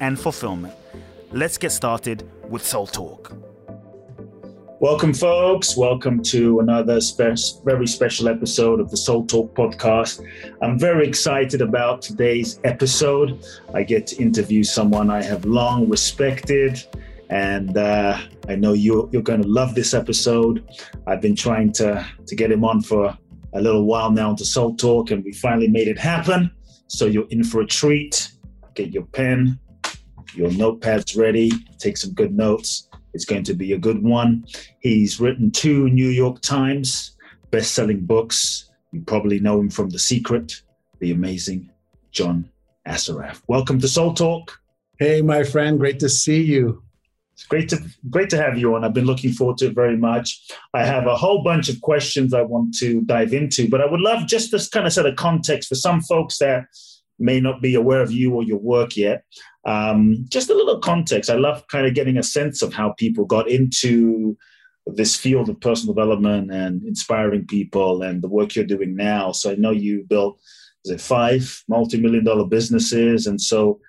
and fulfillment. Let's get started with Soul Talk. Welcome, folks. Welcome to another spe- very special episode of the Soul Talk podcast. I'm very excited about today's episode. I get to interview someone I have long respected, and uh, I know you, you're going to love this episode. I've been trying to, to get him on for a little while now to Soul Talk, and we finally made it happen. So you're in for a treat. Get your pen, your notepads ready, take some good notes. It's going to be a good one. He's written two New York Times best-selling books. You probably know him from The Secret, the amazing John Assaraf. Welcome to Soul Talk. Hey, my friend, great to see you. It's great to great to have you on. I've been looking forward to it very much. I have a whole bunch of questions I want to dive into, but I would love just to kind of set a context for some folks that may not be aware of you or your work yet. Um, just a little context. I love kind of getting a sense of how people got into this field of personal development and inspiring people and the work you're doing now. So I know you built is it five multi-million dollar businesses, and so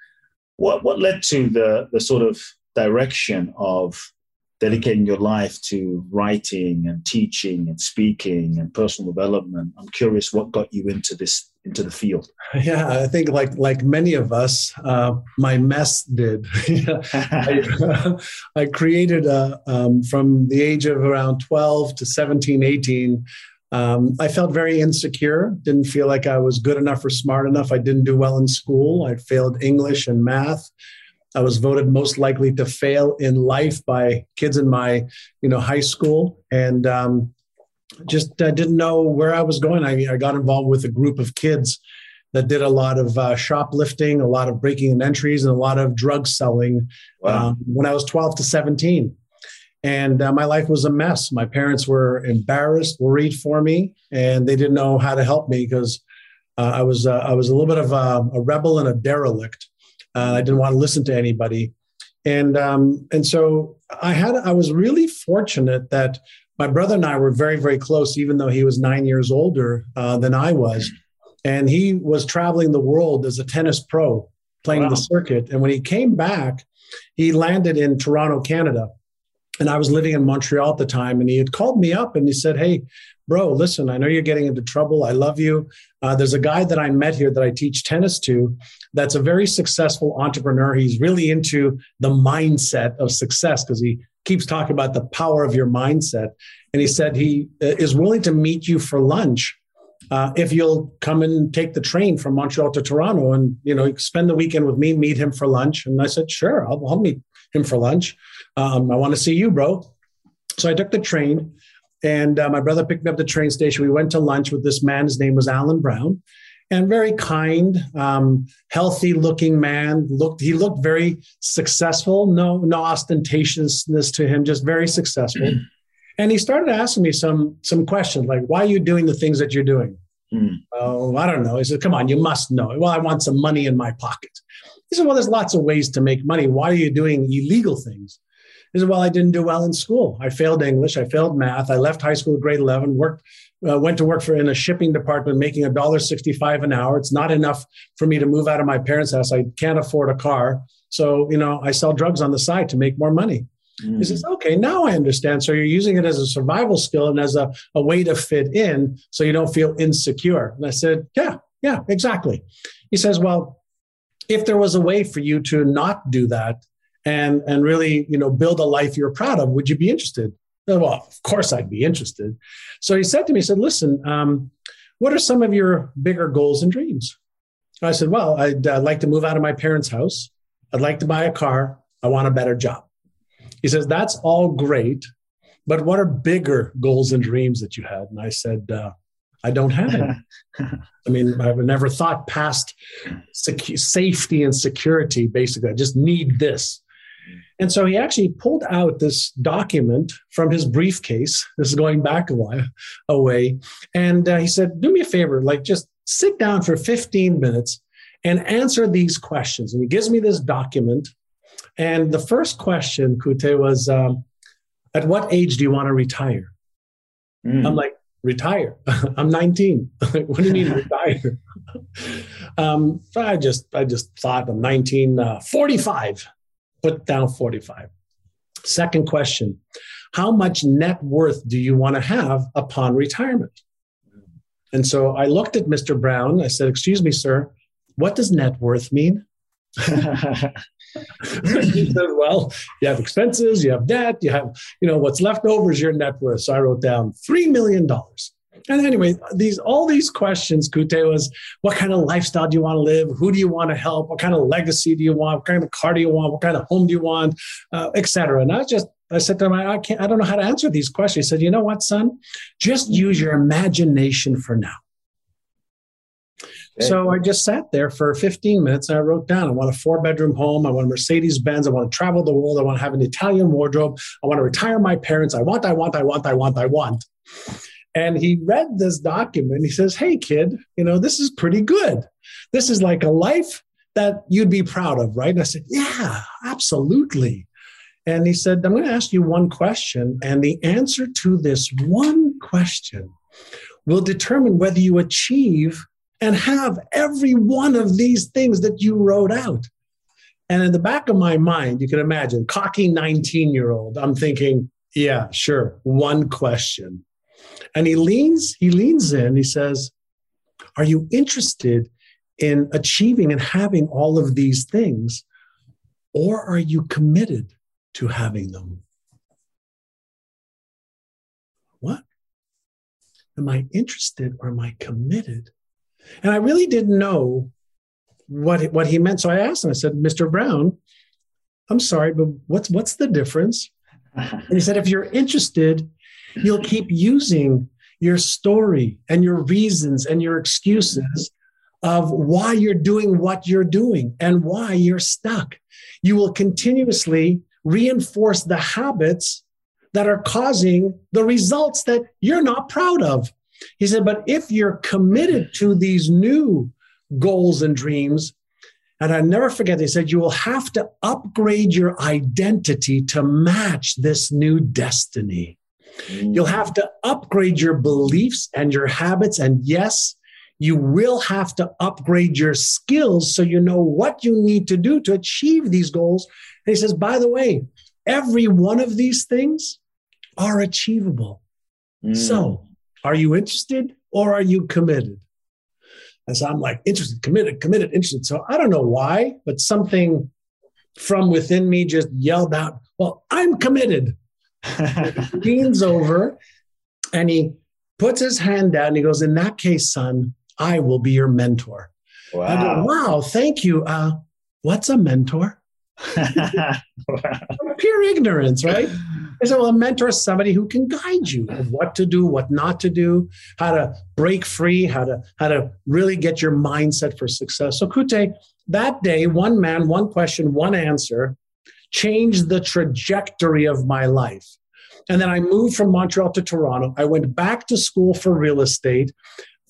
what what led to the the sort of direction of dedicating your life to writing and teaching and speaking and personal development i'm curious what got you into this into the field. Yeah i think like like many of us uh, my mess did. I, I, created a, um, from the age of around 12 to 17 18 um, i felt very insecure. Didn't feel like i was good enough or smart enough. I didn't do well in school. I failed english and math. I was voted most likely to fail in life by kids in my, you know, high school, and um, just uh, didn't know where I was going. I, I, got involved with a group of kids that did a lot of uh, shoplifting, a lot of breaking and entries, and a lot of drug selling wow. um, when I was 12 to 17. And uh, my life was a mess. My parents were embarrassed, worried for me, and they didn't know how to help me because uh, I was uh, I was a little bit of a, a rebel and a derelict. Uh, I didn't want to listen to anybody, and um, and so I had I was really fortunate that my brother and I were very very close, even though he was nine years older uh, than I was, and he was traveling the world as a tennis pro, playing wow. the circuit. And when he came back, he landed in Toronto, Canada. And I was living in Montreal at the time, and he had called me up and he said, Hey, bro, listen, I know you're getting into trouble. I love you. Uh, there's a guy that I met here that I teach tennis to that's a very successful entrepreneur. He's really into the mindset of success because he keeps talking about the power of your mindset. And he said he uh, is willing to meet you for lunch uh, if you'll come and take the train from Montreal to Toronto and you know spend the weekend with me, meet him for lunch. And I said, sure, I'll, I'll meet him for lunch. Um, I want to see you, bro. So I took the train. And uh, my brother picked me up the train station. We went to lunch with this man. His name was Alan Brown, and very kind, um, healthy-looking man. Looked he looked very successful. No no ostentatiousness to him. Just very successful. Mm. And he started asking me some some questions like, "Why are you doing the things that you're doing?" Mm. Oh, I don't know. He said, "Come on, you must know." Well, I want some money in my pocket. He said, "Well, there's lots of ways to make money. Why are you doing illegal things?" He said, Well, I didn't do well in school. I failed English. I failed math. I left high school grade 11, worked, uh, went to work for in a shipping department making $1.65 an hour. It's not enough for me to move out of my parents' house. I can't afford a car. So, you know, I sell drugs on the side to make more money. Mm. He says, okay, now I understand. So you're using it as a survival skill and as a, a way to fit in so you don't feel insecure. And I said, yeah, yeah, exactly. He says, well, if there was a way for you to not do that, and and really you know build a life you're proud of would you be interested well of course i'd be interested so he said to me he said listen um, what are some of your bigger goals and dreams i said well I'd, I'd like to move out of my parents house i'd like to buy a car i want a better job He says, That's all great, but what are bigger goals and dreams that you had? And I said, uh, I don't have any. I mean, I've never thought past secu- safety and security, basically. I just need this. And so he actually pulled out this document from his briefcase. This is going back a while away. And uh, he said, Do me a favor, like just sit down for 15 minutes and answer these questions. And he gives me this document. And the first question, Kute, was um, At what age do you want to retire? Mm. I'm like, retire. I'm 19. what do you mean retire? um, I just I just thought I'm 19, uh, 45. Put down 45. Second question: How much net worth do you want to have upon retirement? And so I looked at Mr. Brown. I said, "Excuse me, sir. What does net worth mean?" he said, well, you have expenses, you have debt, you have, you know, what's left over is your net worth. So I wrote down $3 million. And anyway, these all these questions, Kute, was what kind of lifestyle do you want to live? Who do you want to help? What kind of legacy do you want? What kind of car do you want? What kind of home do you want? Uh, Etc. And I just I said to him, I can't, I don't know how to answer these questions. He said, you know what, son? Just use your imagination for now. So I just sat there for 15 minutes and I wrote down I want a four bedroom home. I want a Mercedes Benz. I want to travel the world. I want to have an Italian wardrobe. I want to retire my parents. I want, I want, I want, I want, I want. And he read this document. He says, Hey, kid, you know, this is pretty good. This is like a life that you'd be proud of, right? And I said, Yeah, absolutely. And he said, I'm going to ask you one question. And the answer to this one question will determine whether you achieve and have every one of these things that you wrote out. And in the back of my mind, you can imagine, cocky 19 year old, I'm thinking, yeah, sure, one question. And he leans, he leans in, he says, Are you interested in achieving and having all of these things? Or are you committed to having them? What? Am I interested or am I committed and I really didn't know what, what he meant. So I asked him, I said, Mr. Brown, I'm sorry, but what's, what's the difference? And he said, if you're interested, you'll keep using your story and your reasons and your excuses of why you're doing what you're doing and why you're stuck. You will continuously reinforce the habits that are causing the results that you're not proud of. He said, but if you're committed to these new goals and dreams, and I never forget, he said, you will have to upgrade your identity to match this new destiny. Mm. You'll have to upgrade your beliefs and your habits. And yes, you will have to upgrade your skills so you know what you need to do to achieve these goals. And he says, by the way, every one of these things are achievable. Mm. So are you interested or are you committed? And so I'm like, interested, committed, committed, interested. So I don't know why, but something from within me just yelled out, Well, I'm committed. he leans over and he puts his hand down and he goes, In that case, son, I will be your mentor. Wow. I go, wow, thank you. Uh, what's a mentor? Pure ignorance, right? I said, well, a mentor is somebody who can guide you of what to do, what not to do, how to break free, how to how to really get your mindset for success. So Kute, that day, one man, one question, one answer changed the trajectory of my life. And then I moved from Montreal to Toronto. I went back to school for real estate.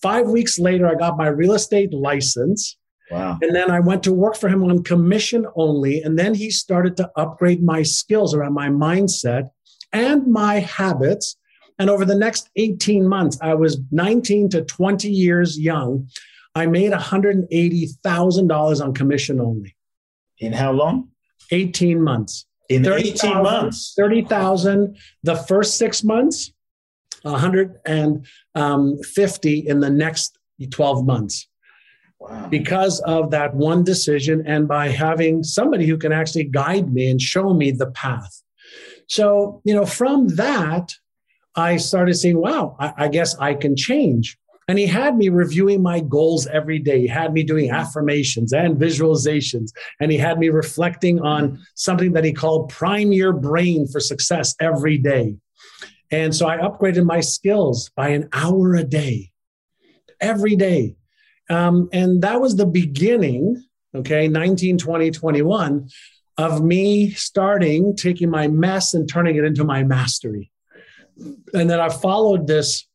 Five weeks later, I got my real estate license. Wow. And then I went to work for him on commission only. And then he started to upgrade my skills around my mindset and my habits. And over the next 18 months, I was 19 to 20 years young. I made $180,000 on commission only. In how long? 18 months. In 30, 18 000, months? 30,000 the first six months, 150 um, in the next 12 months. Wow. Because of that one decision, and by having somebody who can actually guide me and show me the path. So, you know, from that, I started saying, wow, I, I guess I can change. And he had me reviewing my goals every day. He had me doing affirmations and visualizations. And he had me reflecting on something that he called prime your brain for success every day. And so I upgraded my skills by an hour a day, every day. Um, and that was the beginning, okay, 19, 20, 21, of me starting taking my mess and turning it into my mastery. And then I followed this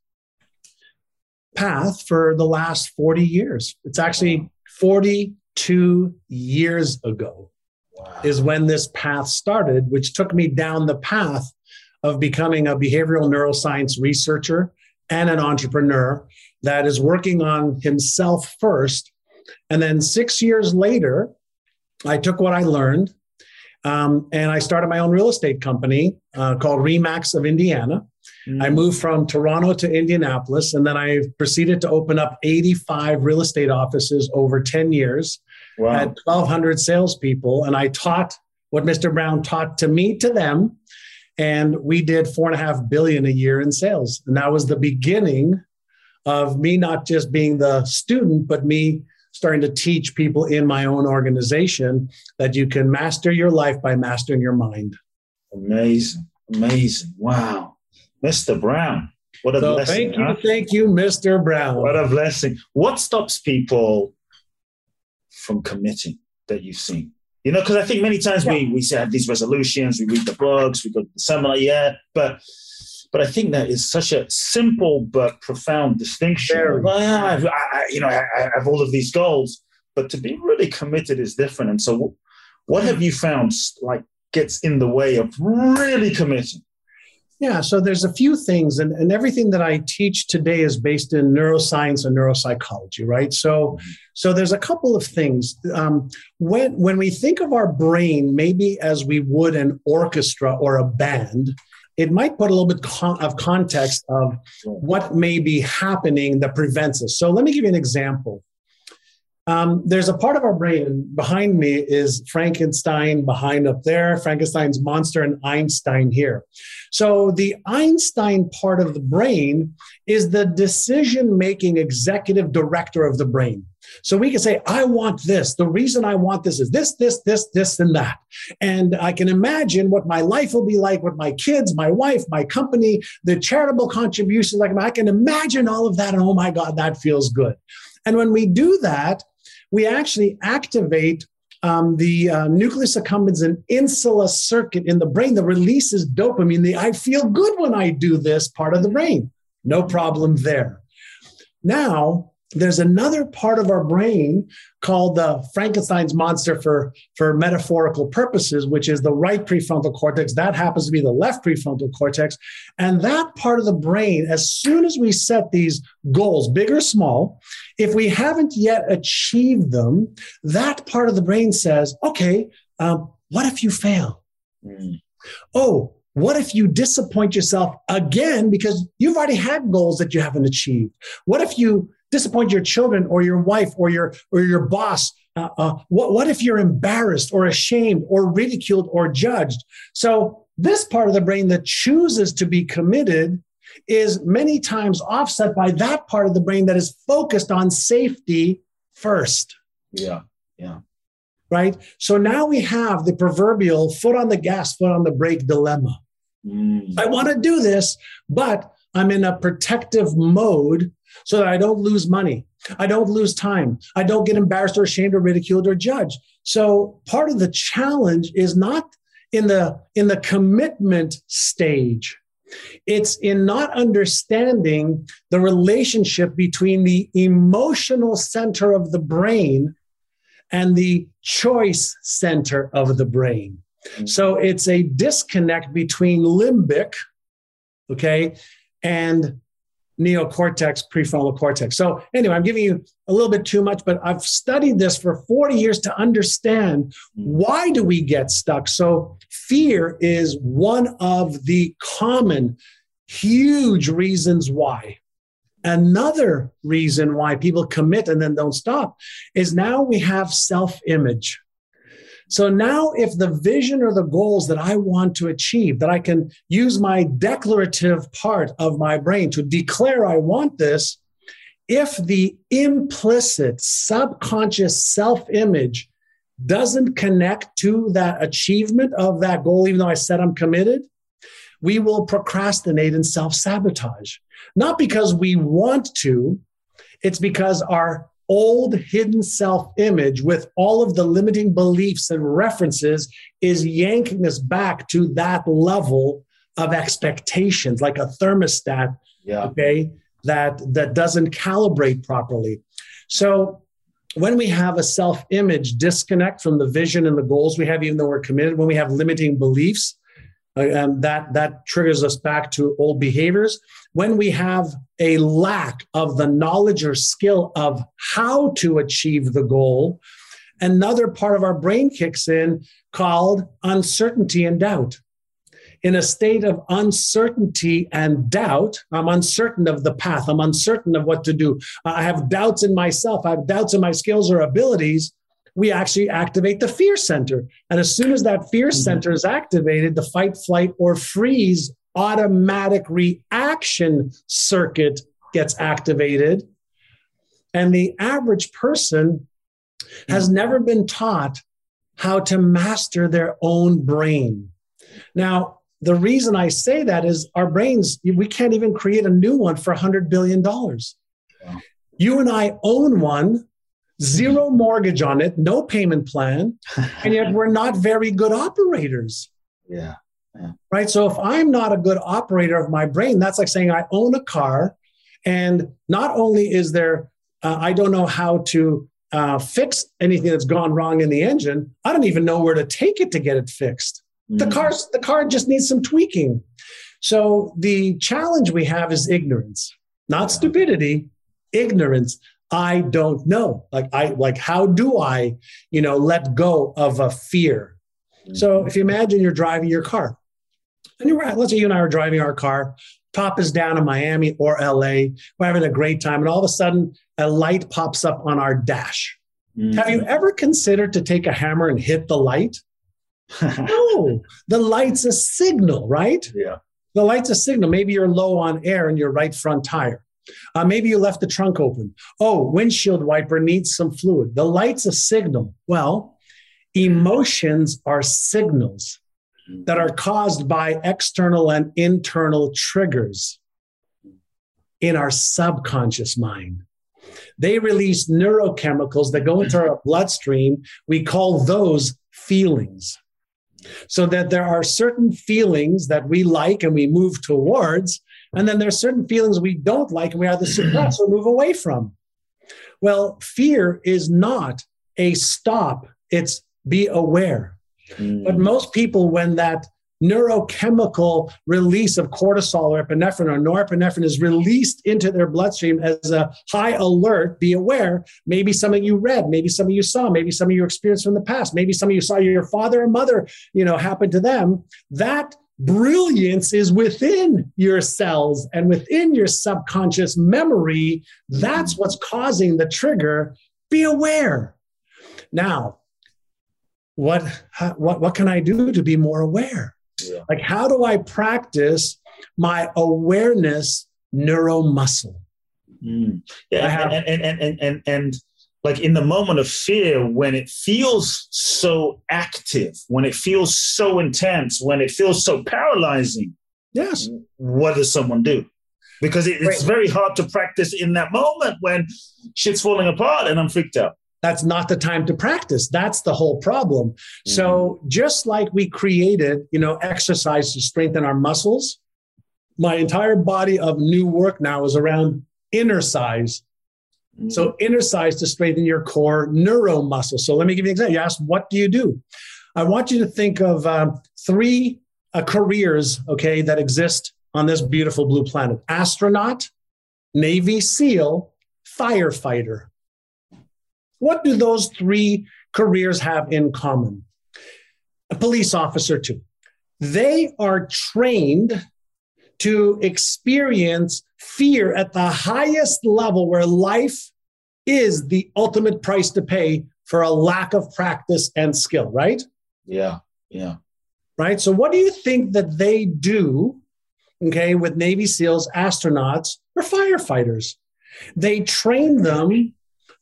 path for the last 40 years. It's actually 42 years ago wow. is when this path started, which took me down the path of becoming a behavioral neuroscience researcher and an entrepreneur that is working on himself first. And then six years later, I took what I learned um, and I started my own real estate company uh, called Remax of Indiana. Mm-hmm. I moved from Toronto to Indianapolis, and then I proceeded to open up 85 real estate offices over 10 years. Wow. Had 1,200 salespeople, and I taught what Mr. Brown taught to me to them and we did four and a half billion a year in sales and that was the beginning of me not just being the student but me starting to teach people in my own organization that you can master your life by mastering your mind amazing amazing wow mr brown what a so blessing thank you huh? thank you mr brown what a blessing what stops people from committing that you've seen you know, because I think many times yeah. we we have these resolutions, we read the books, we go to the seminar, yeah, but but I think that is such a simple but profound distinction. Well, yeah, I, I, you know, I, I, have all of these goals, but to be really committed is different. And so, what have you found like gets in the way of really committing? Yeah, so there's a few things, and, and everything that I teach today is based in neuroscience and neuropsychology, right? So, so there's a couple of things. Um, when when we think of our brain, maybe as we would an orchestra or a band, it might put a little bit con- of context of what may be happening that prevents us. So, let me give you an example. Um, there's a part of our brain behind me is Frankenstein behind up there, Frankenstein's monster, and Einstein here. So the Einstein part of the brain is the decision making executive director of the brain. So we can say, I want this. The reason I want this is this, this, this, this, and that. And I can imagine what my life will be like with my kids, my wife, my company, the charitable contributions. Like I can imagine all of that. And oh my God, that feels good. And when we do that, we actually activate um, the uh, nucleus accumbens and insula circuit in the brain that releases dopamine. The I feel good when I do this part of the brain. No problem there. Now, there's another part of our brain called the Frankenstein's monster for, for metaphorical purposes, which is the right prefrontal cortex. That happens to be the left prefrontal cortex. And that part of the brain, as soon as we set these goals, big or small, if we haven't yet achieved them, that part of the brain says, okay, um, what if you fail? Mm. Oh, what if you disappoint yourself again because you've already had goals that you haven't achieved? What if you disappoint your children or your wife or your or your boss. Uh, uh, what, what if you're embarrassed or ashamed or ridiculed or judged? So this part of the brain that chooses to be committed is many times offset by that part of the brain that is focused on safety first. Yeah yeah. Right? So now we have the proverbial foot on the gas foot on the brake dilemma. Mm. i want to do this but i'm in a protective mode so that I don't lose money. I don't lose time. I don't get embarrassed or ashamed or ridiculed or judged. So part of the challenge is not in the in the commitment stage. It's in not understanding the relationship between the emotional center of the brain and the choice center of the brain. Mm-hmm. So it's a disconnect between limbic, okay, and neocortex, prefrontal cortex. So, anyway, I'm giving you a little bit too much, but I've studied this for 40 years to understand hmm. why do we get stuck. So, fear is one of the common, huge reasons why. Another reason why people commit and then don't stop is now we have self image. So now, if the vision or the goals that I want to achieve, that I can use my declarative part of my brain to declare I want this, if the implicit subconscious self image doesn't connect to that achievement of that goal, even though I said I'm committed, we will procrastinate and self sabotage. Not because we want to, it's because our old hidden self image with all of the limiting beliefs and references is yanking us back to that level of expectations, like a thermostat. Yeah. Okay. That, that doesn't calibrate properly. So when we have a self image disconnect from the vision and the goals we have, even though we're committed, when we have limiting beliefs, um, that that triggers us back to old behaviors. When we have a lack of the knowledge or skill of how to achieve the goal, another part of our brain kicks in called uncertainty and doubt in a state of uncertainty and doubt. I'm uncertain of the path. I'm uncertain of what to do. I have doubts in myself. I have doubts in my skills or abilities. We actually activate the fear center. And as soon as that fear mm-hmm. center is activated, the fight, flight, or freeze automatic reaction circuit gets activated. And the average person has mm-hmm. never been taught how to master their own brain. Now, the reason I say that is our brains, we can't even create a new one for $100 billion. Wow. You and I own one, zero mortgage on it, no payment plan, and yet we're not very good operators. Yeah. yeah. Right. So if I'm not a good operator of my brain, that's like saying I own a car, and not only is there, uh, I don't know how to uh, fix anything that's gone wrong in the engine, I don't even know where to take it to get it fixed. The mm. car, the car just needs some tweaking. So the challenge we have is ignorance, not stupidity, ignorance. I don't know. Like I like how do I, you know, let go of a fear? So mm-hmm. if you imagine you're driving your car, and you're right, let's say you and I are driving our car, top is down in Miami or LA, we're having a great time, and all of a sudden a light pops up on our dash. Mm-hmm. Have you ever considered to take a hammer and hit the light? no, the light's a signal, right? Yeah. The light's a signal. Maybe you're low on air in your right front tire. Uh, maybe you left the trunk open. Oh, windshield wiper needs some fluid. The light's a signal. Well, emotions are signals that are caused by external and internal triggers in our subconscious mind. They release neurochemicals that go into our bloodstream. We call those feelings. So that there are certain feelings that we like and we move towards, and then there are certain feelings we don't like and we either suppress or move away from. Well, fear is not a stop, it's be aware. Mm. But most people, when that neurochemical release of cortisol or epinephrine or norepinephrine is released into their bloodstream as a high alert, be aware. Maybe some of you read, maybe some of you saw, maybe some of you experienced from the past, maybe some of you saw your father or mother, you know, happen to them. That brilliance is within your cells and within your subconscious memory. That's what's causing the trigger. Be aware. Now, what, what, what can I do to be more aware? Yeah. Like, how do I practice my awareness neuromuscle? Mm. Yeah, have, and, and, and, and, and, and like in the moment of fear, when it feels so active, when it feels so intense, when it feels so paralyzing, yes, what does someone do? Because it, it's very hard to practice in that moment when shit's falling apart and I'm freaked out. That's not the time to practice. That's the whole problem. Mm-hmm. so just like we created you know exercise to strengthen our muscles my entire body of new work now is around Innercise mm-hmm. so Innercise to strengthen your core neuromuscle so let me give you an example you asked what do you do i want you to think of um, three uh, careers okay that exist on this beautiful blue planet astronaut navy seal firefighter what do those three careers have in common? A police officer, too. They are trained to experience fear at the highest level where life is the ultimate price to pay for a lack of practice and skill, right? Yeah, yeah. Right. So, what do you think that they do, okay, with Navy SEALs, astronauts, or firefighters? They train them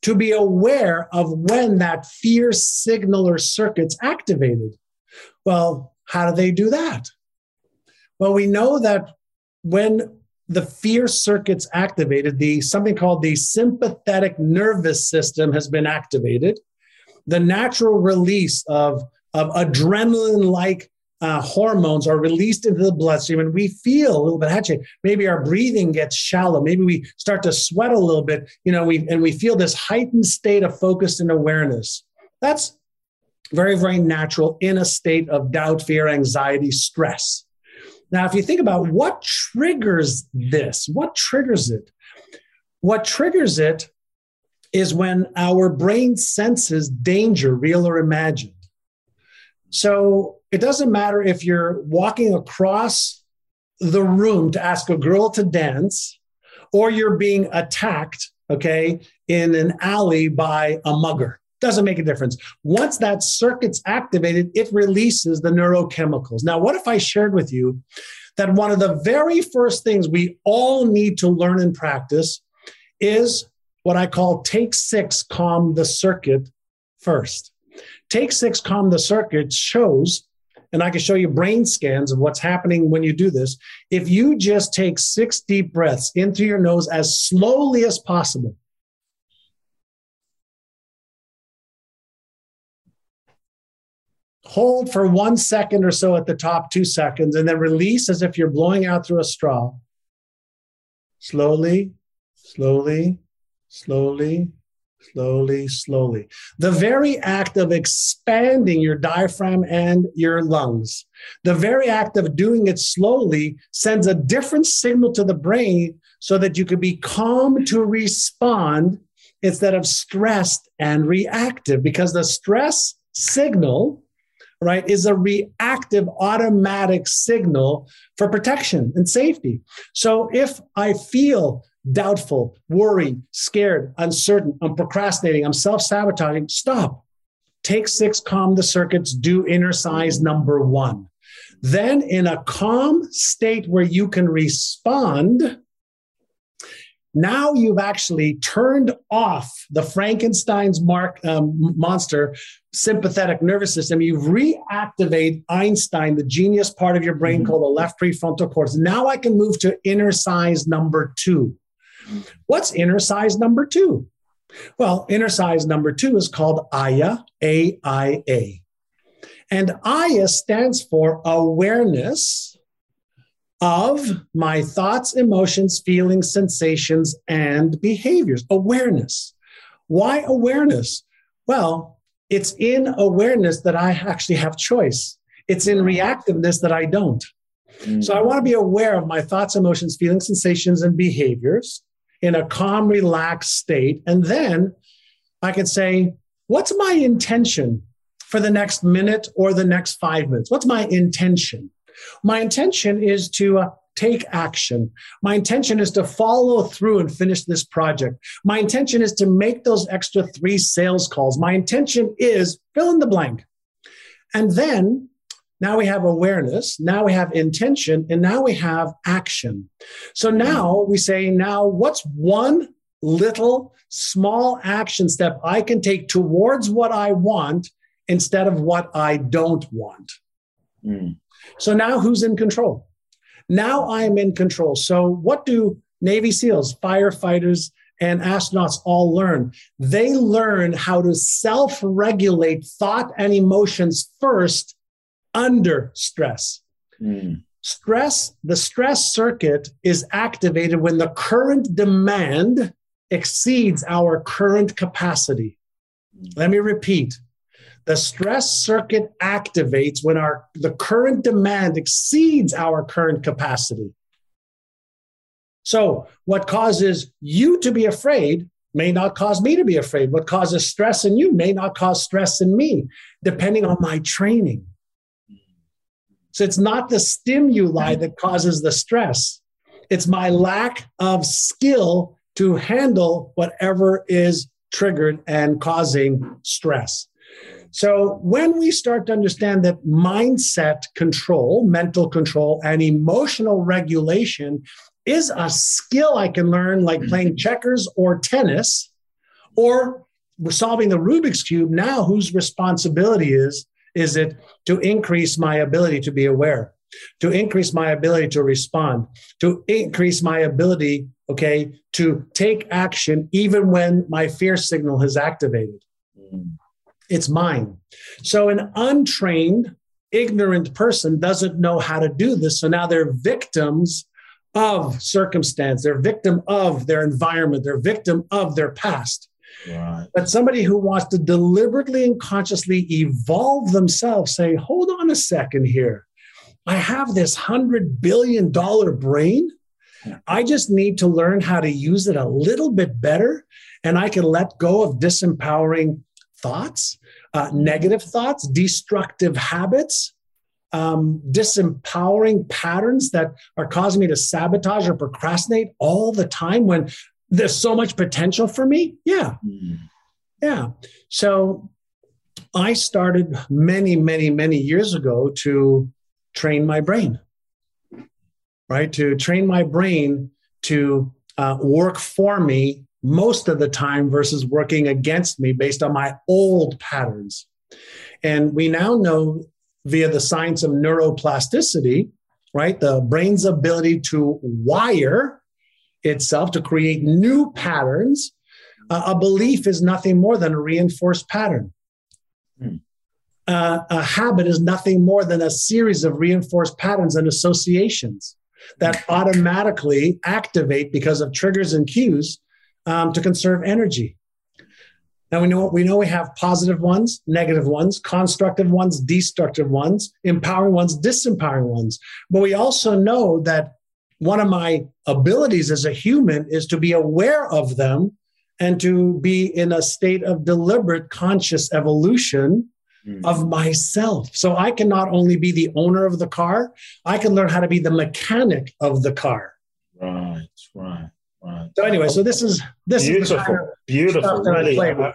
to be aware of when that fear signal or circuit's activated. Well, how do they do that? Well, we know that when the fear circuit's activated, the something called the sympathetic nervous system has been activated. The natural release of, of adrenaline-like uh, hormones are released into the bloodstream and we feel a little bit hatchet. Maybe our breathing gets shallow. Maybe we start to sweat a little bit, you know, we, and we feel this heightened state of focus and awareness. That's very, very natural in a state of doubt, fear, anxiety, stress. Now, if you think about what triggers this, what triggers it? What triggers it is when our brain senses danger, real or imagined. So it doesn't matter if you're walking across the room to ask a girl to dance or you're being attacked, okay, in an alley by a mugger. Doesn't make a difference. Once that circuit's activated, it releases the neurochemicals. Now, what if I shared with you that one of the very first things we all need to learn and practice is what I call take six, calm the circuit first. Take six, calm the circuit shows, and I can show you brain scans of what's happening when you do this. If you just take six deep breaths into your nose as slowly as possible, hold for one second or so at the top, two seconds, and then release as if you're blowing out through a straw. Slowly, slowly, slowly, slowly, slowly. The very act of expanding your diaphragm and your lungs, the very act of doing it slowly sends a different signal to the brain so that you can be calm to respond instead of stressed and reactive because the stress signal right, is a reactive automatic signal for protection and safety. So if I feel doubtful, worried, scared, uncertain, I'm procrastinating, I'm self sabotaging, stop. Take six, calm the circuits, do Innercise number one. Then, in a calm state where you can respond, now you've actually turned off the Frankenstein's mark, um, monster sympathetic nervous system. You've reactivated Einstein, the genius part of your brain mm-hmm. called the left prefrontal cortex. Now I can move to Innercise number two. What's Innercise number two? Well, Innercise number two is called AYA, A I A. And AYA stands for awareness of my thoughts, emotions, feelings, sensations, and behaviors. Awareness. Why awareness? Well, it's in awareness that I actually have choice. It's in reactiveness that I don't. Mm. So I want to be aware of my thoughts, emotions, feelings, sensations, and behaviors in a calm, relaxed state. And then I can say, what's my intention for the next minute or the next five minutes? What's my intention? My intention is to uh, take action. My intention is to follow through and finish this project. My intention is to make those extra three sales calls. My intention is fill in the blank. And then now we have awareness, now we have intention, and now we have action. So now we say, now what's one little small action step I can take towards what I want instead of what I don't want? Mm. So now who's in control? Now I am in control. So what do Navy SEALs, firefighters, and astronauts all learn? They learn how to self regulate thought and emotions first under stress. Mm. Stress, the stress circuit is activated when the current demand exceeds our current capacity. Let me repeat the stress circuit activates when our the current demand exceeds our current capacity. So, what causes you to be afraid may not cause me to be afraid. What causes stress in you may not cause stress in me, depending on my training. So, it's not the stimuli mm-hmm. that causes the stress, it's my lack of skill to handle whatever is triggered and causing stress. So when we start to understand that mindset control, mental control, and emotional regulation is a skill I can learn, like playing checkers or tennis, or we're solving the Rubik's Cube. Now, whose responsibility is, is it to increase my ability to be aware, to increase my ability to respond, to increase my ability, okay, to take action even when my fear signal has activated? Mm. It's mine. So, an untrained, ignorant person doesn't know how to do this. So now they're victims of circumstance, they're victim of their environment, they're victim of their past. Right. But somebody who wants to deliberately and consciously evolve themselves, saying, hold on a second here. I have this hundred billion dollar brain. I just need to learn how to use it a little bit better. And I can let go of disempowering thoughts, uh, negative thoughts, destructive habits, um, disempowering patterns that are causing me to sabotage or procrastinate all the time when there's so much potential for me. Yeah. Mm. Yeah. So I started many, many, many years ago to train my brain, right? To train my brain to uh, work for me most of the time versus working against me based on my old patterns. And we now know via the science of neuroplasticity, right? The brain's ability to wire itself to create new patterns. Uh, a belief is nothing more than a reinforced pattern. Hmm. Uh, a habit is nothing more than a series of reinforced patterns and associations that automatically activate because of triggers and cues um, to conserve energy. Now we know we know we have positive ones, negative ones, constructive ones, destructive ones, empowering ones, disempowering ones. But we also know that one of my abilities as a human is to be aware of them and to be in a state of deliberate conscious evolution mm. of myself. So I can not only be the owner of the car, I can learn how to be the mechanic of the car. Right, right. Right. So anyway, so this is this beautiful, is kind of beautiful. Really, I, I,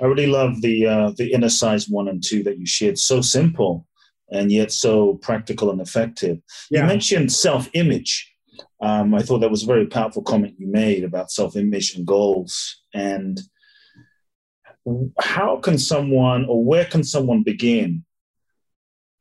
I, really love the uh, the Innercise one and two that you shared. So simple and yet so practical and effective. Yeah. You mentioned self image. Um, I thought that was a very powerful comment you made about self image and goals. And how can someone, or where can someone begin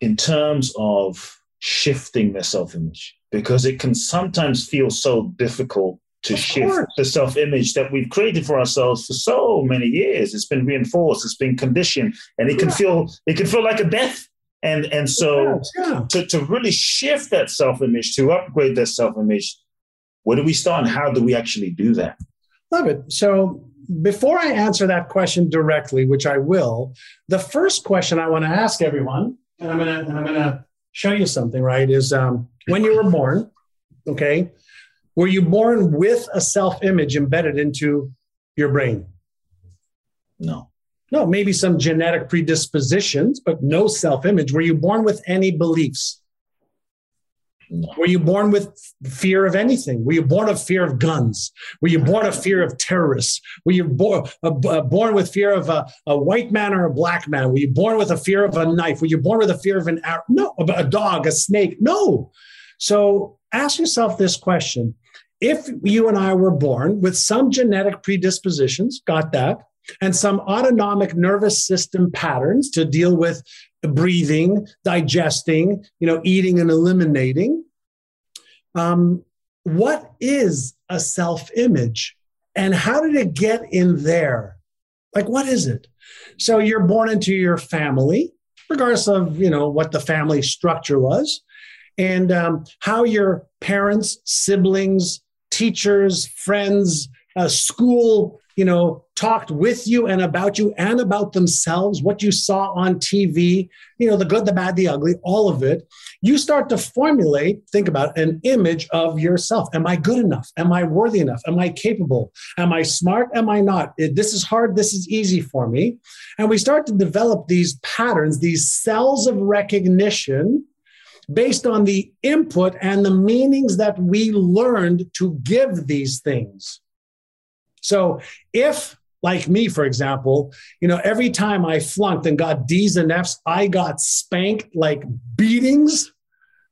in terms of shifting their self image? Because it can sometimes feel so difficult to of shift course. the self image that we've created for ourselves for so many years. It's been reinforced, it's been conditioned, and it can feel it can feel like a death. And and so yeah. to, to really shift that self image, to upgrade that self image, where do we start and how do we actually do that? Love it. So before I answer that question directly, which I will, the first question I want to ask everyone, and I'm gonna and I'm gonna show you something, right? Is um, when you were born, okay, were you born with a self image embedded into your brain? No. No, maybe some genetic predispositions, but no self image. Were you born with any beliefs? No. Were you born with fear of anything? Were you born of fear of guns? Were you born of fear of terrorists? Were you born, uh, uh, born with fear of a, a, white man or a black man? Were you born with a fear of a knife? Were you born with a fear of an arrow? No, a dog, a snake? No. So ask yourself this question if you and I were born with some genetic predispositions, got that, and some autonomic nervous system patterns to deal with breathing, digesting, you know, eating and eliminating. Um, what is a self image and how did it get in there? Like, what is it? So you're born into your family, regardless of, you know, what the family structure was and um, how your parents, siblings, teachers, friends, uh, school, you know, talked with you and about you and about themselves, what you saw on TV, you know, the good, the bad, the ugly, all of it, you start to formulate, think about an image of yourself. Am I good enough? Am I worthy enough? Am I capable? Am I smart? Am I not? This is hard. This is easy for me. And we start to develop these patterns, these cells of recognition based on the input and the meanings that we learned to give these things. So if like me, for example, you know, every time I flunked and got D's and F's, I got spanked like beatings,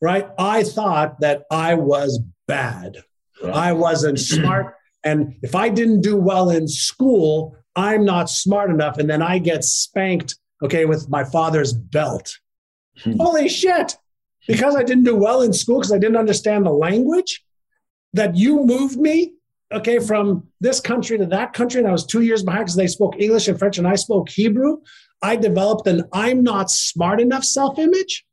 right? I thought that I was bad. Right. I wasn't smart. And if I didn't do well in school, I'm not smart enough. And then I get spanked, okay, with my father's belt. Holy shit. Because I didn't do well in school, because I didn't understand the language, that you moved me, okay, from this country to that country. And I was two years behind because they spoke English and French and I spoke Hebrew. I developed an I'm not smart enough self image.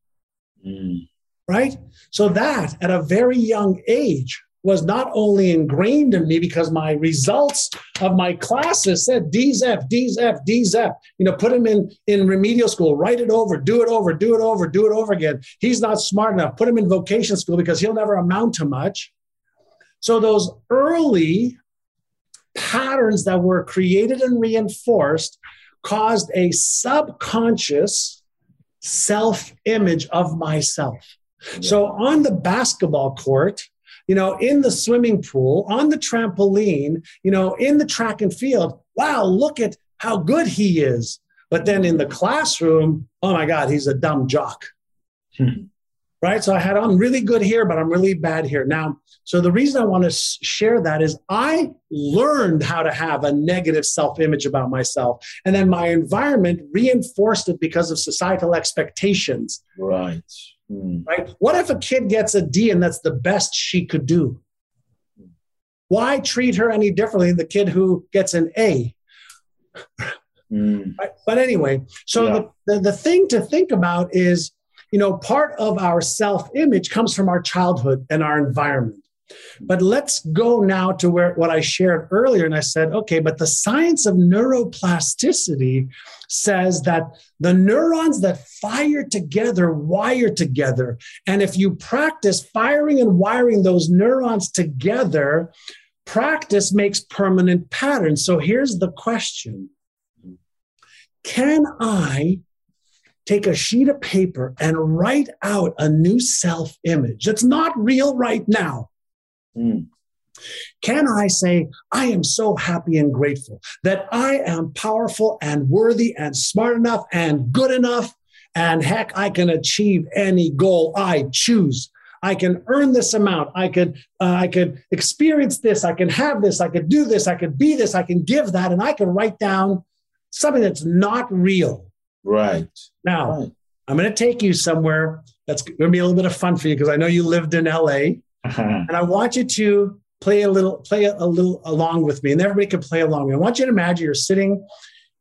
Mm. Right. So that at a very young age was not only ingrained in me because my results of my classes said D's F, D's F, D's F. You know, put him in in remedial school, write it over, do it over, do it over, do it over again. He's not smart enough. Put him in vocation school because he'll never amount to much. So those early patterns that were created and reinforced caused a subconscious self image of myself. So on the basketball court, you know, in the swimming pool, on the trampoline, you know, in the track and field, wow, look at how good he is. But then in the classroom, oh my God, he's a dumb jock. Hmm right? So I had, I'm really good here, but I'm really bad here. Now, so the reason I want to share that is I learned how to have a negative self image about myself. And then my environment reinforced it because of societal expectations. Right. Hmm. Right. What if a kid gets a D and that's the best she could do? Why treat her any differently than the kid who gets an A? Mm. Right? But anyway, so yeah. the, the, the thing to think about is you know, part of our self image comes from our childhood and our environment. But let's go now to where what I shared earlier. And I said, okay, but the science of neuroplasticity says that the neurons that fire together wire together. And if you practice firing and wiring those neurons together, practice makes permanent patterns. So here's the question Can I take a sheet of paper and write out a new self image that's not real right now. Mm. Can I say, I am so happy and grateful that I am powerful and worthy and smart enough and good enough? And heck, I can achieve any goal I choose. I can earn this amount. I could, uh, I could experience this. I can have this. I could do this. I could be this. I can give that. And I can write down something that's not real. Right. Now, right. I'm going to take you somewhere that's going to be a little bit of fun for you because I know you lived in LA, uh-huh. and I want you to play a little, play a, little along with me, and everybody can play along. I want you to imagine you're sitting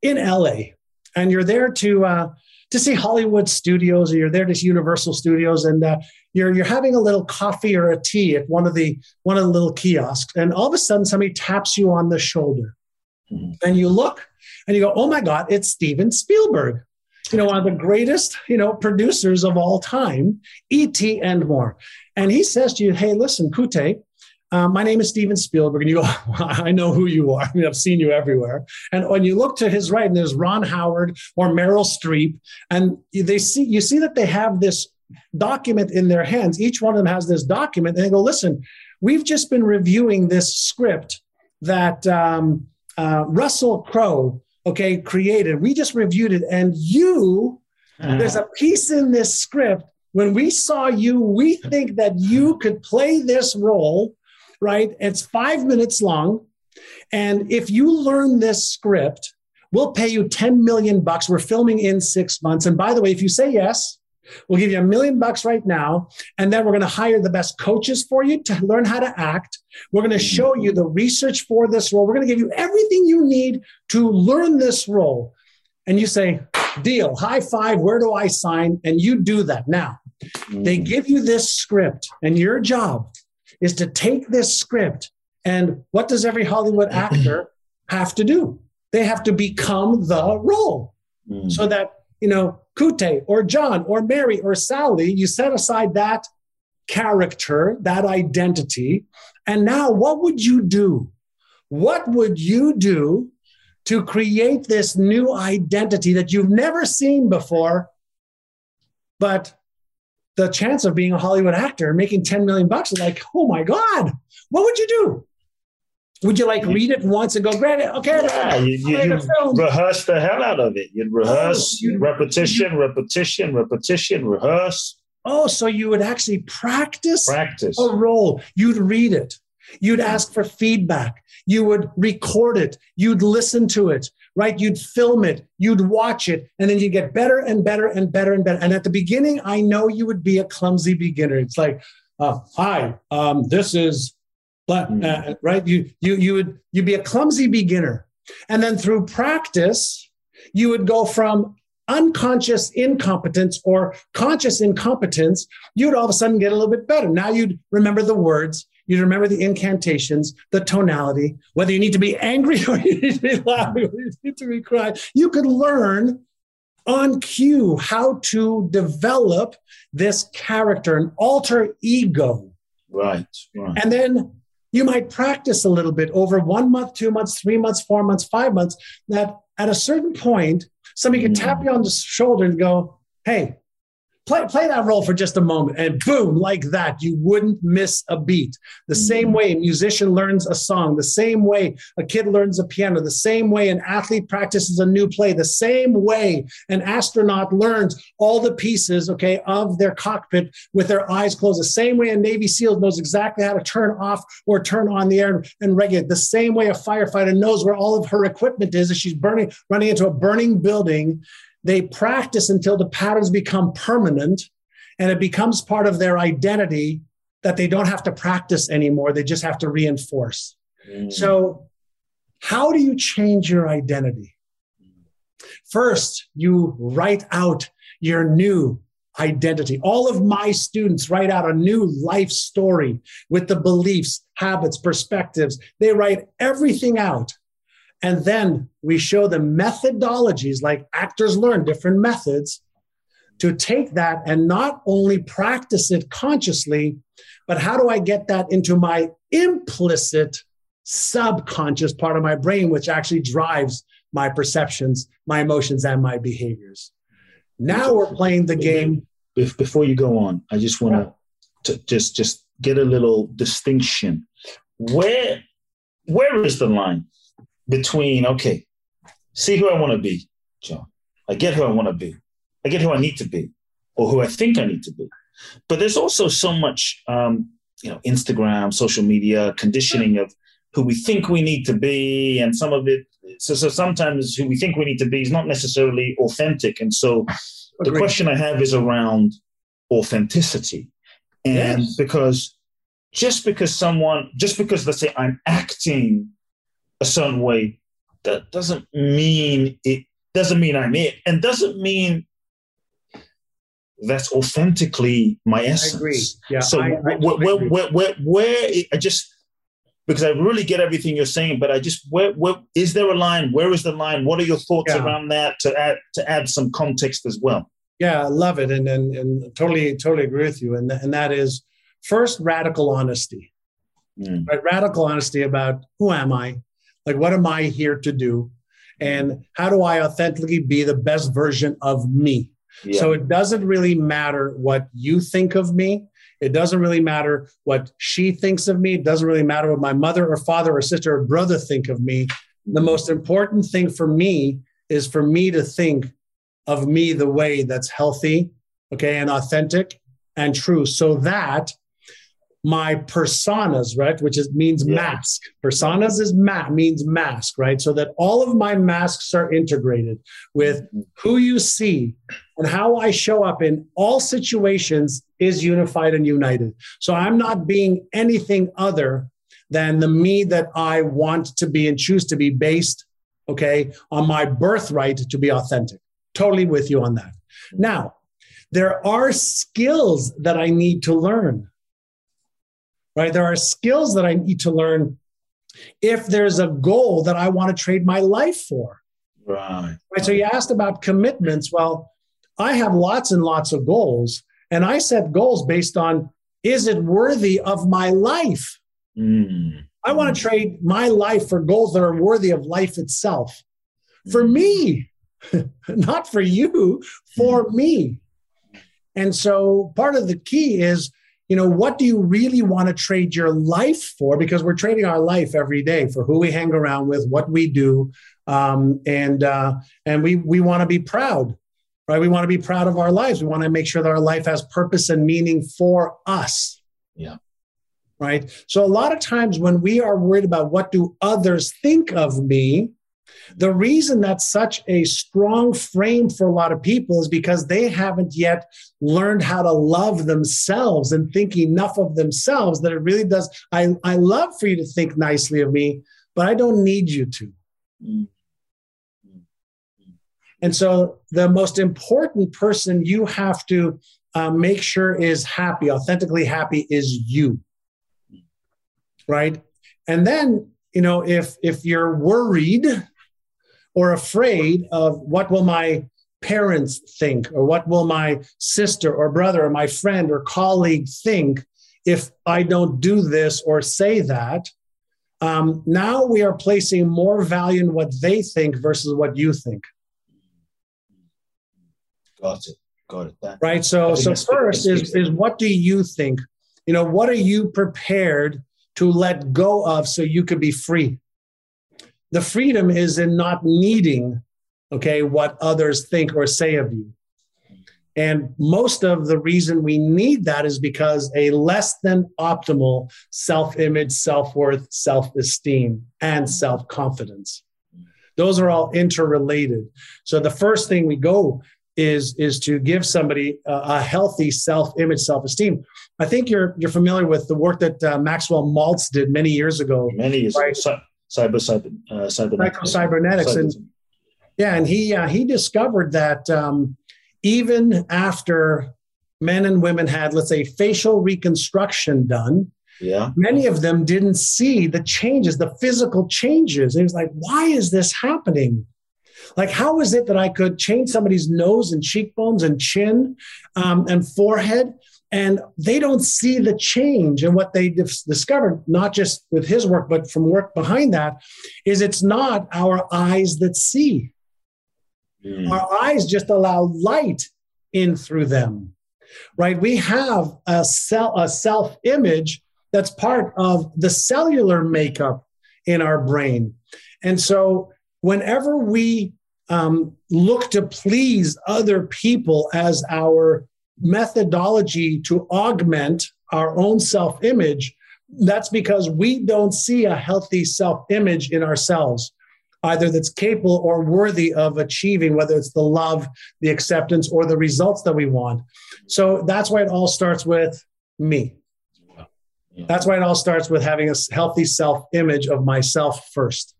in LA, and you're there to uh, to see Hollywood studios, or you're there to see Universal Studios, and uh, you're you're having a little coffee or a tea at one of the one of the little kiosks, and all of a sudden somebody taps you on the shoulder, mm-hmm. and you look and you go, "Oh my God, it's Steven Spielberg." you know, one of the greatest, you know, producers of all time, E.T. and more. And he says to you, hey, listen, Kute, uh, my name is Steven Spielberg. And you go, I know who you are. I mean, I've seen you everywhere. And when you look to his right, and there's Ron Howard or Meryl Streep, and they see, you see that they have this document in their hands. Each one of them has this document. And they go, listen, we've just been reviewing this script that um, uh, Russell Crowe okay, created. We just reviewed it, and you, uh-huh. there's a piece in this script. When we saw you, we think that you could play this role, right? It's five minutes long. And if you learn this script, we'll pay you 10 million bucks. We're filming in six months. And by the way, if you say yes, We'll give you a million bucks right now, and then we're going to hire the best coaches for you to learn how to act. We're going to mm-hmm. show you the research for this role. We're going to give you everything you need to learn this role. And you say, deal, high five, where do I sign? And you do that. Now, they mm. give you this script, and your job is to take this script. And what does every Hollywood actor have to do? They have to become the role mm. so that, you know, Kute or John or Mary or Sally, you set aside that character, that identity. And now, what would you do? What would you do to create this new identity that you've never seen before? But the chance of being a Hollywood actor making 10 million bucks like, oh my God, what would you do? Would you like read it once and go, great, okay? Yeah, you, you, you rehearse the hell out of it. You'd oh, rehearse, oh, repetition, you, repetition, repetition, rehearse. Oh, so you would actually practice, practice a role. You'd read it. You'd ask for feedback. You would record it. You'd listen to it, right? You'd film it. You'd watch it. And then you get better and better and better and better. And at the beginning, I know you would be a clumsy beginner. It's like, uh, hi, um, this is, uh, hmm. right? You, you, you would, you'd be a clumsy beginner. And then through practice, you would go from unconscious incompetence or conscious incompetence, you'd all of a sudden get a little bit better. Now you'd remember the words, you remember the incantations, the tonality, whether you need to be angry or you need to be loud or you need to be quiet. You could learn on cue how to develop this character, an alter ego. Right, right. And then you might practice a little bit over one month, two months, three months, four months, five months, that at a certain point, somebody can tap mm. you on the shoulder and go, Hey, play, play that role for just a moment and boom like that you wouldn't miss a beat the mm-hmm. same way a musician learns a song the same way a kid learns a piano the same way an athlete practices a new play the same way an astronaut learns all the pieces okay of their cockpit with their eyes closed the same way a navy seal knows exactly how to turn off or turn on the air and regulate the same way a firefighter knows where all of her equipment is if she's burning running into a burning building they practice until the patterns become permanent and it becomes part of their identity that they don't have to practice anymore. They just have to reinforce. Mm. So, how do you change your identity? First, you write out your new identity. All of my students write out a new life story with the beliefs, habits, perspectives. They write everything out. And then we show the methodologies like actors learn different methods to take that and not only practice it consciously, but how do I get that into my implicit subconscious part of my brain, which actually drives my perceptions, my emotions, and my behaviors. Now we're playing the game. Before you go on, I just want to just just get a little distinction. Where where is the line between okay, see who I want to be, John. I get who I want to be. I get who I need to be, or who I think I need to be. But there's also so much, um, you know, Instagram, social media conditioning of who we think we need to be, and some of it. So, so sometimes who we think we need to be is not necessarily authentic. And so, Agreed. the question I have is around authenticity, and yes. because just because someone, just because let's say I'm acting a certain way, that doesn't mean it doesn't mean I'm it, and doesn't mean that's authentically my essence. I agree. Yeah. So I, I where, where, where, where, where, I just because I really get everything you're saying, but I just where, where is there a line? Where is the line? What are your thoughts yeah. around that to add to add some context as well? Yeah, I love it, and and, and totally totally agree with you. And and that is first radical honesty, mm. right? Radical honesty about who am I, like, what am I here to do? And how do I authentically be the best version of me? Yeah. So it doesn't really matter what you think of me. It doesn't really matter what she thinks of me. It doesn't really matter what my mother or father or sister or brother think of me. The most important thing for me is for me to think of me the way that's healthy, okay, and authentic and true so that my personas, right? Which is means yeah. mask. Personas is ma- means mask, right? So that all of my masks are integrated with mm-hmm. who you see and how I show up in all situations is unified and united. So I'm not being anything other than the me that I want to be and choose to be based, okay, on my birthright to be authentic. Totally with you on that. Now, there are skills that I need to learn right? There are skills that I need to learn if there's a goal that I want to trade my life for. Right. right. So you asked about commitments. Well, I have lots and lots of goals, and I set goals based on is it worthy of my life? Mm. I want to trade my life for goals that are worthy of life itself. For mm. me, not for you, for mm. me. And so part of the key is you know, what do you really want to trade your life for? Because we're trading our life every day for who we hang around with, what we do, um, and uh, and we we want to be proud, right? We want to be proud of our lives. We want to make sure that our life has purpose and meaning for us. Yeah. right? So a lot of times when we are worried about what do others think of me, the reason that's such a strong frame for a lot of people is because they haven't yet learned how to love themselves and think enough of themselves that it really does. I, I love for you to think nicely of me, but I don't need you to. And so the most important person you have to uh, make sure is happy, authentically happy, is you. Right. And then, you know, if if you're worried or afraid of what will my parents think or what will my sister or brother or my friend or colleague think if I don't do this or say that, um, now we are placing more value in what they think versus what you think. Got it. Got it. That, right. So, so first is is what do you think? You know, what are you prepared to let go of so you could be free? The freedom is in not needing, okay, what others think or say of you. And most of the reason we need that is because a less than optimal self image, self worth, self esteem, and self confidence. Those are all interrelated. So the first thing we go is is to give somebody a, a healthy self-image, self-esteem. I think you're you're familiar with the work that uh, Maxwell Maltz did many years ago. Many years right? ago. Cyber, cyber, uh, cybernetics. cybernetics, and yeah, and he uh, he discovered that um, even after men and women had, let's say, facial reconstruction done, yeah. Many of them didn't see the changes, the physical changes. It was like, why is this happening? Like, how is it that I could change somebody's nose and cheekbones and chin um, and forehead? And they don't see the change. And what they dis- discovered, not just with his work, but from work behind that, is it's not our eyes that see. Mm. Our eyes just allow light in through them, right? We have a, cell, a self image that's part of the cellular makeup in our brain. And so, whenever we um, look to please other people as our methodology to augment our own self image, that's because we don't see a healthy self image in ourselves, either that's capable or worthy of achieving, whether it's the love, the acceptance, or the results that we want. So that's why it all starts with me. That's why it all starts with having a healthy self image of myself first.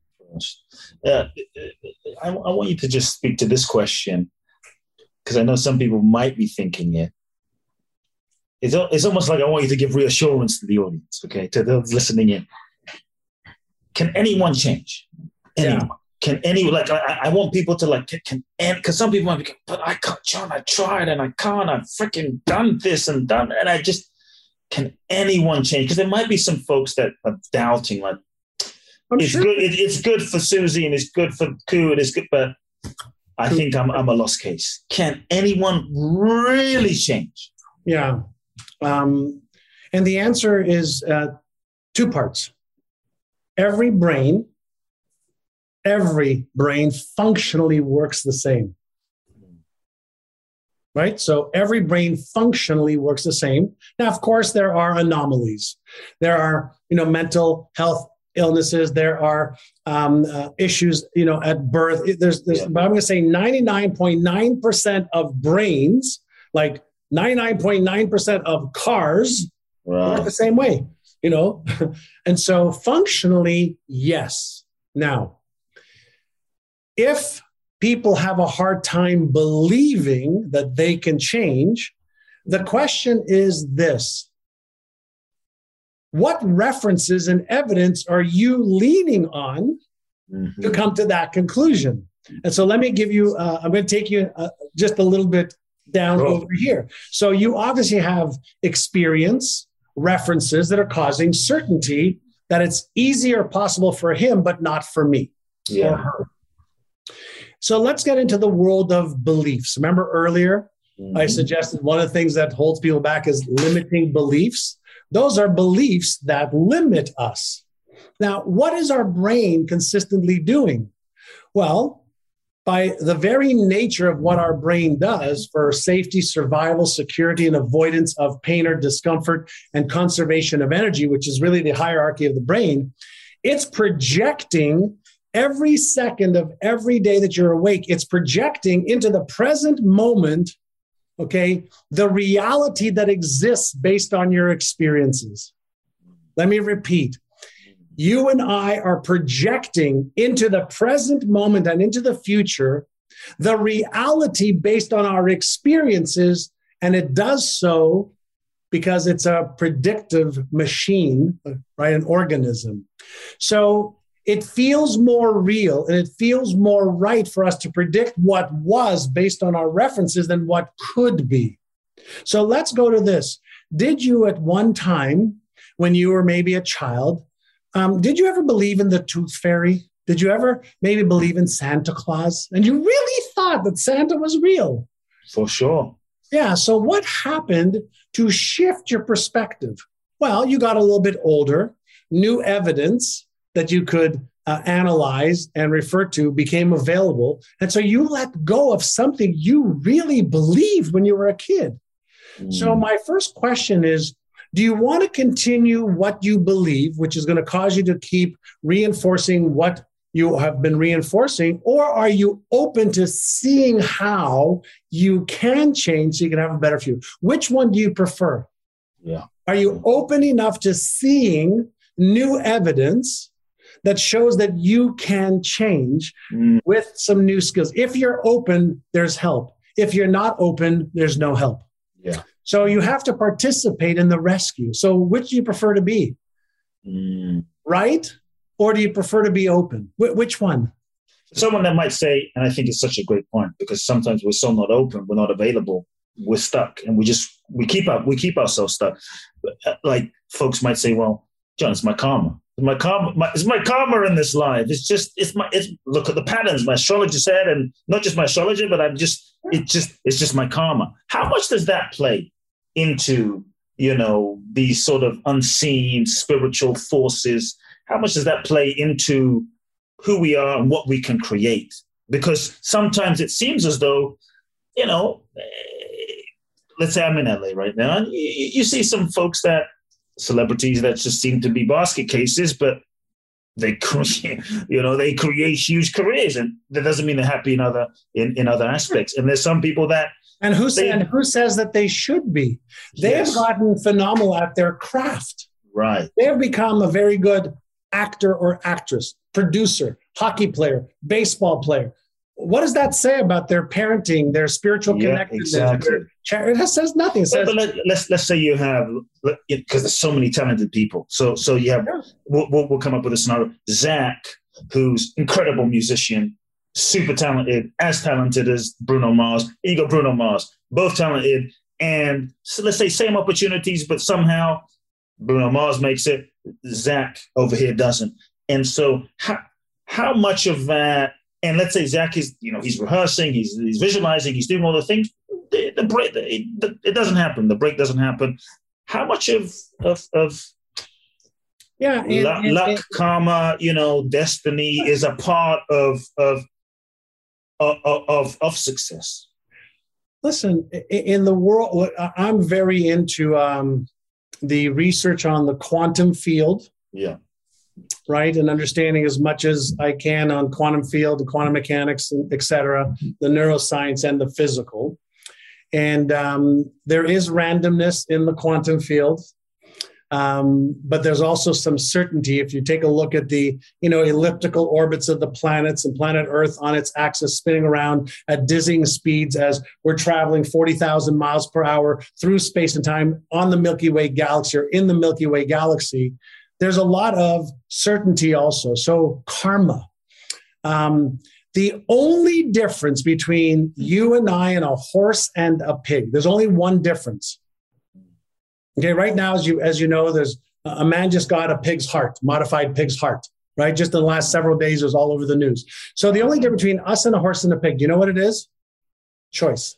Yeah, uh, I, I want you to just speak to this question because I know some people might be thinking it. It's, it's almost like I want you to give reassurance to the audience, okay, to those listening in. Can anyone change? Anyone? Yeah. Can anyone, like, I, I want people to, like, can, because some people might be, but I can't, John, I tried and I can't, I've freaking done this and done, and I just, can anyone change? Because there might be some folks that are doubting, like, I'm it's sure. good. It, it's good for Susie and it's good for Koo and it's good, but I think I'm I'm a lost case. Can anyone really change? Yeah, um, and the answer is uh, two parts. Every brain, every brain functionally works the same. Right? So every brain functionally works the same. Now, of course, there are anomalies. There are, you know, mental health illnesses. There are um, uh, issues, you know, at birth. There's, there's yeah. but I'm going to say 99.9% of brains, like 99.9% of cars, right. work the same way, you know? and so functionally, yes. Now, if people have a hard time believing that they can change, the question is this what references and evidence are you leaning on mm-hmm. to come to that conclusion? And so let me give you, uh, I'm going to take you uh, just a little bit down oh. over here. So you obviously have experience, references that are causing certainty that it's easier possible for him, but not for me yeah. or her. So let's get into the world of beliefs. Remember earlier, mm-hmm. I suggested one of the things that holds people back is limiting beliefs. Those are beliefs that limit us. Now, what is our brain consistently doing? Well, by the very nature of what our brain does for safety, survival, security, and avoidance of pain or discomfort and conservation of energy, which is really the hierarchy of the brain, it's projecting every second of every day that you're awake, it's projecting into the present moment, okay, the reality that exists based on your experiences. Let me repeat you and I are projecting into the present moment and into the future the reality based on our experiences. And it does so because it's a predictive machine, right? An organism. So it feels more real and it feels more right for us to predict what was based on our references than what could be. So let's go to this. Did you at one time, when you were maybe a child, um, did you ever believe in the tooth fairy? Did you ever maybe believe in Santa Claus? And you really thought that Santa was real? For sure. Yeah. So, what happened to shift your perspective? Well, you got a little bit older, new evidence that you could uh, analyze and refer to became available. And so you let go of something you really believed when you were a kid. Mm. So, my first question is do you want to continue what you believe, which is going to cause you to keep reinforcing what you have been reinforcing, or are you open to seeing how you can change so you can have a better future? Which one do you prefer? Yeah. Are you open enough to seeing new evidence that shows that you can change mm. with some new skills? If you're open, there's help. If you're not open, there's no help. Yeah. So you have to participate in the rescue. So which do you prefer to be? Mm. Right? Or do you prefer to be open? Wh- which one? Someone that might say, and I think it's such a great point because sometimes we're so not open, we're not available, we're stuck, and we just we keep up, we keep ourselves stuck. Uh, like folks might say, "Well, John, it's my karma. It's my karma. My, it's my karma in this life. It's just it's my it's look at the patterns my astrologer said, and not just my astrologer, but I'm just it just it's just my karma. How much does that play into you know these sort of unseen spiritual forces how much does that play into who we are and what we can create because sometimes it seems as though you know eh, let's say i'm in la right now and you, you see some folks that celebrities that just seem to be basket cases but they create, you know, they create huge careers, and that doesn't mean they're happy in other in, in other aspects. And there's some people that and who, they, and who says that they should be? They yes. have gotten phenomenal at their craft. Right. They have become a very good actor or actress, producer, hockey player, baseball player. What does that say about their parenting, their spiritual yeah, connectedness? Exactly. It says nothing. It says, but, let, us let's, let's say you have because there's so many talented people. So so you have we'll, we'll come up with a scenario. Zach, who's incredible musician, super talented, as talented as Bruno Mars. You go, Bruno Mars, both talented. And so let's say same opportunities, but somehow Bruno Mars makes it, Zach over here doesn't. And so how, how much of that, and let's say Zach is, you know, he's rehearsing, he's, he's visualizing, he's doing all the things. The, the break, the, it doesn't happen. The break doesn't happen. How much of, of, of yeah, and, luck, and, luck and, karma, you know, destiny is a part of, of of, of, of success? Listen, in the world, I'm very into um, the research on the quantum field. Yeah. Right. And understanding as much as I can on quantum field, quantum mechanics, et cetera, the neuroscience and the physical. And um, there is randomness in the quantum field. Um, but there's also some certainty if you take a look at the you know elliptical orbits of the planets and planet Earth on its axis spinning around at dizzying speeds as we're traveling 40,000 miles per hour through space and time on the Milky Way galaxy or in the Milky Way galaxy. There's a lot of certainty also. So karma. Um, the only difference between you and I and a horse and a pig, there's only one difference Okay, right now, as you as you know, there's a man just got a pig's heart, modified pig's heart. Right, just in the last several days, it was all over the news. So the only difference between us and a horse and a pig, do you know what it is? Choice.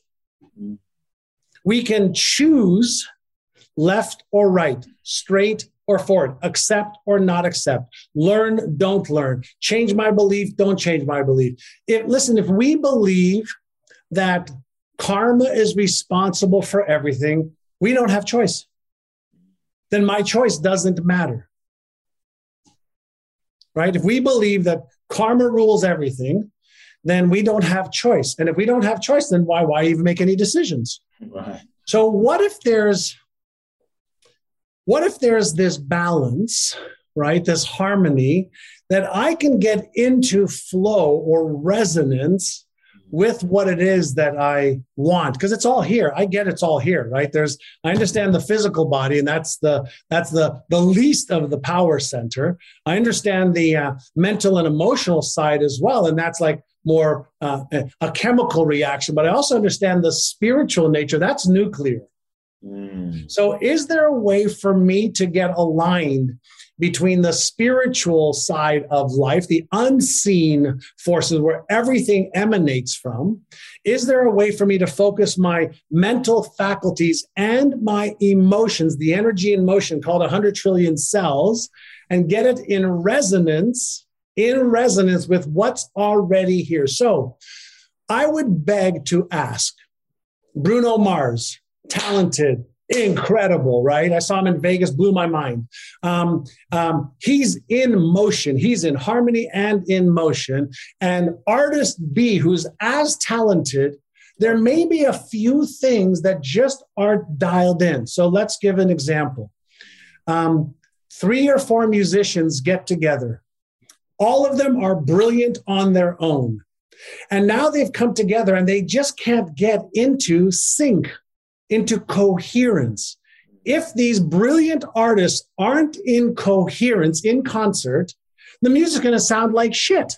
We can choose left or right, straight or forward, accept or not accept, learn, don't learn, change my belief, don't change my belief. If listen, if we believe that karma is responsible for everything, we don't have choice. Then my choice doesn't matter. Right? If we believe that karma rules everything, then we don't have choice. And if we don't have choice, then why why even make any decisions? Right. So what if there's what if there's this balance, right? This harmony that I can get into flow or resonance with what it is that I want because it's all here. I get it's all here, right? There's I understand the physical body and that's the that's the the least of the power center. I understand the uh, mental and emotional side as well and that's like more uh, a chemical reaction, but I also understand the spiritual nature. That's nuclear. Mm. So, is there a way for me to get aligned between the spiritual side of life, the unseen forces where everything emanates from? Is there a way for me to focus my mental faculties and my emotions, the energy in motion called 100 trillion cells, and get it in resonance in resonance with what's already here. So I would beg to ask Bruno Mars, talented, incredible, right? I saw him in Vegas, blew my mind. Um, um, he's in motion, he's in harmony and in motion. And artist B, who's as talented, there may be a few things that just aren't dialed in. So let's give an example. Um, three or four musicians get together all of them are brilliant on their own. And now they've come together and they just can't get into sync, into coherence. If these brilliant artists aren't in coherence in concert, the music's going to sound like shit.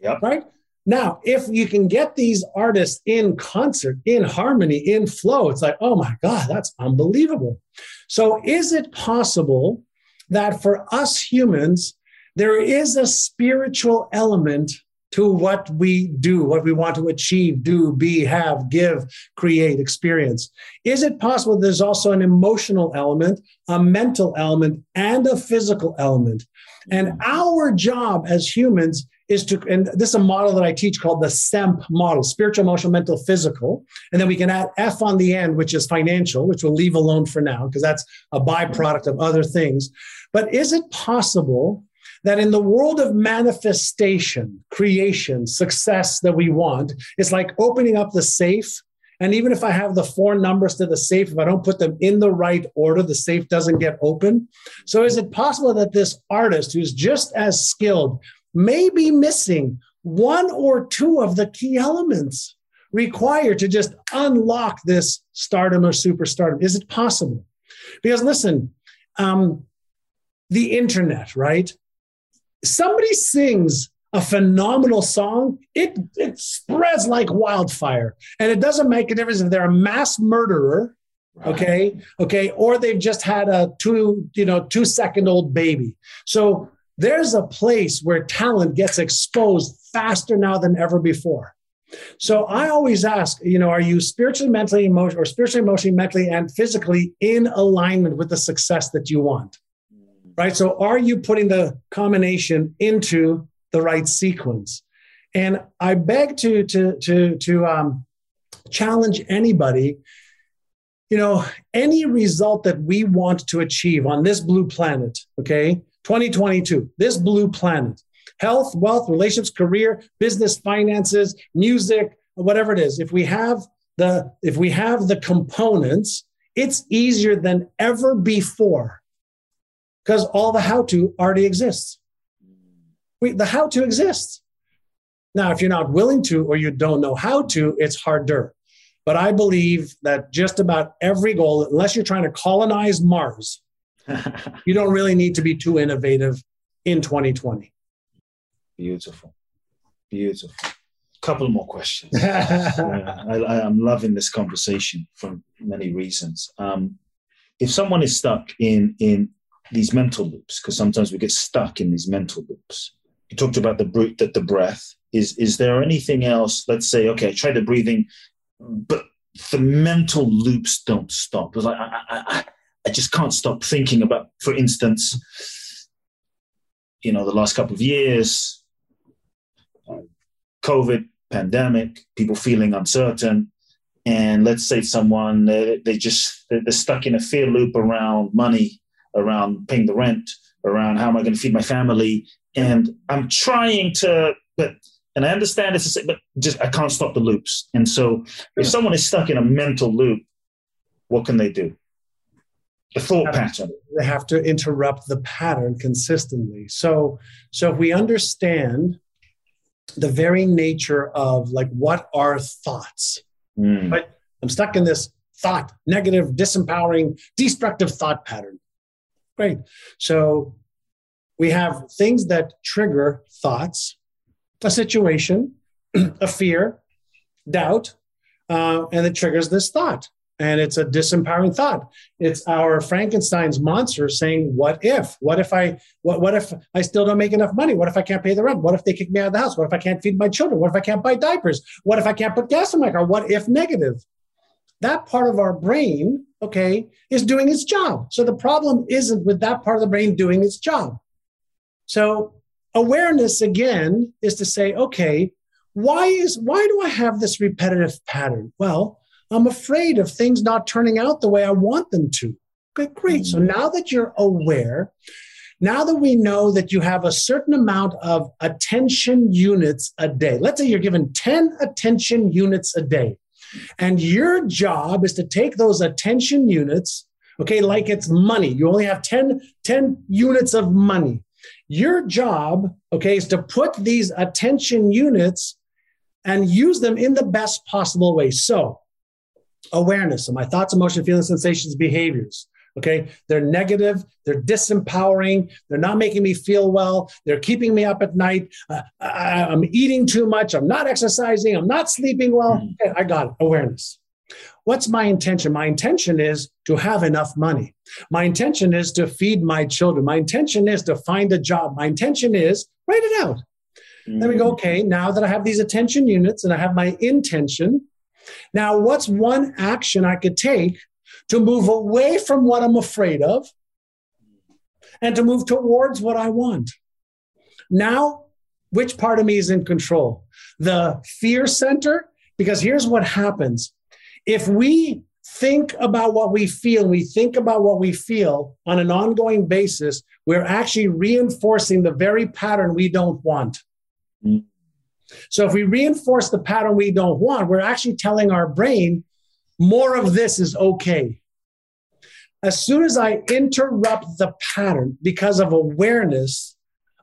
Yep. Right? Now, if you can get these artists in concert, in harmony, in flow, it's like, oh my God, that's unbelievable. So, is it possible that for us humans, there is a spiritual element to what we do, what we want to achieve, do, be, have, give, create, experience. Is it possible there's also an emotional element, a mental element, and a physical element? And mm-hmm. our job as humans is to, and this is a model that I teach called the SEMP model spiritual, emotional, mental, physical. And then we can add F on the end, which is financial, which we'll leave alone for now because that's a byproduct of other things. But is it possible that in the world of manifestation, creation, success that we want, it's like opening up the safe. And even if I have the four numbers to the safe, if I don't put them in the right order, the safe doesn't get open. So, is it possible that this artist who's just as skilled may be missing one or two of the key elements required to just unlock this stardom or superstardom? Is it possible? Because listen, um, the internet, right? Somebody sings a phenomenal song, it, it spreads like wildfire. And it doesn't make a difference if they're a mass murderer, okay, okay, or they've just had a two, you know, two second old baby. So there's a place where talent gets exposed faster now than ever before. So I always ask, you know, are you spiritually, mentally, emotionally, or spiritually, emotionally, mentally, and physically in alignment with the success that you want? Right? So are you putting the combination into the right sequence? And I beg to to to to um, challenge anybody. You know, any result that we want to achieve on this blue planet, okay, 2022, this blue planet, health, wealth, relationships, career, business, finances, music, whatever it is, if we have the if we have the components, it's easier than ever before because all the how to already exists. We, the how to exists. Now, if you're not willing to or you don't know how to, it's harder. But I believe that just about every goal, unless you're trying to colonize Mars, you don't really need to be too innovative in 2020. Beautiful. Beautiful. Couple more questions. I, am loving this conversation for many reasons. Um, if someone is stuck in in these mental loops because sometimes we get stuck in these mental loops. You talked about the brute that the breath. Is is there anything else? Let's say, okay, I try the breathing, but the mental loops don't stop. It's like I, I, I just can't stop thinking about, for instance, you know, the last couple of years, um, COVID, pandemic, people feeling uncertain. And let's say someone, they, they just, they're stuck in a fear loop around money, around paying the rent, around how am I going to feed my family. And I'm trying to, but, and I understand it's, but just, I can't stop the loops. And so if someone is stuck in a mental loop, what can they do? The thought pattern. They have to interrupt the pattern consistently. So, so if we understand the very nature of like what are thoughts, mm. right? I'm stuck in this thought, negative, disempowering, destructive thought pattern. Great. So we have things that trigger thoughts, a situation, a fear, doubt, uh, and it triggers this thought. And it's a disempowering thought. It's our frankenstein's monster saying what if? What if i what, what if i still don't make enough money? What if i can't pay the rent? What if they kick me out of the house? What if i can't feed my children? What if i can't buy diapers? What if i can't put gas in my car? What if negative? That part of our brain okay is doing its job so the problem isn't with that part of the brain doing its job so awareness again is to say okay why is why do i have this repetitive pattern well I'm afraid of things not turning out the way I want them to. Okay, great. So mm. now that you're aware, now that we know that you have a certain amount of attention units a day, let's say you're given 10 attention units a day, and your job is to take those attention units, okay, like it's money. You only have 10, 10 units of money. Your job, okay, is to put these attention units and use them in the best possible way. So, awareness of my thoughts, emotions, feelings, sensations, behaviors. Okay. They're negative. They're disempowering. They're not making me feel well. They're keeping me up at night. Uh, I, am eating too much. I'm not exercising. I'm not sleeping well. Mm-hmm. Okay, I got it. Awareness. What's my intention? My intention is to have enough money. My intention is to feed my children. My intention is to find a job. My intention is write it out. Mm-hmm. Then we go, mm-hmm. okay, now that I have these attention units and I have my intention, now, what's one action I could take to move away from what I'm afraid of and to move towards what I want? Now, which part of me is in control? The fear center? Because here's what happens if we think about what we feel, we think about what we feel on an ongoing basis, we're actually reinforcing the very pattern we don't want. Mm-hmm. So if we reinforce the pattern we don't want, we're actually telling our brain more of this is okay. As soon as I interrupt the pattern because of awareness,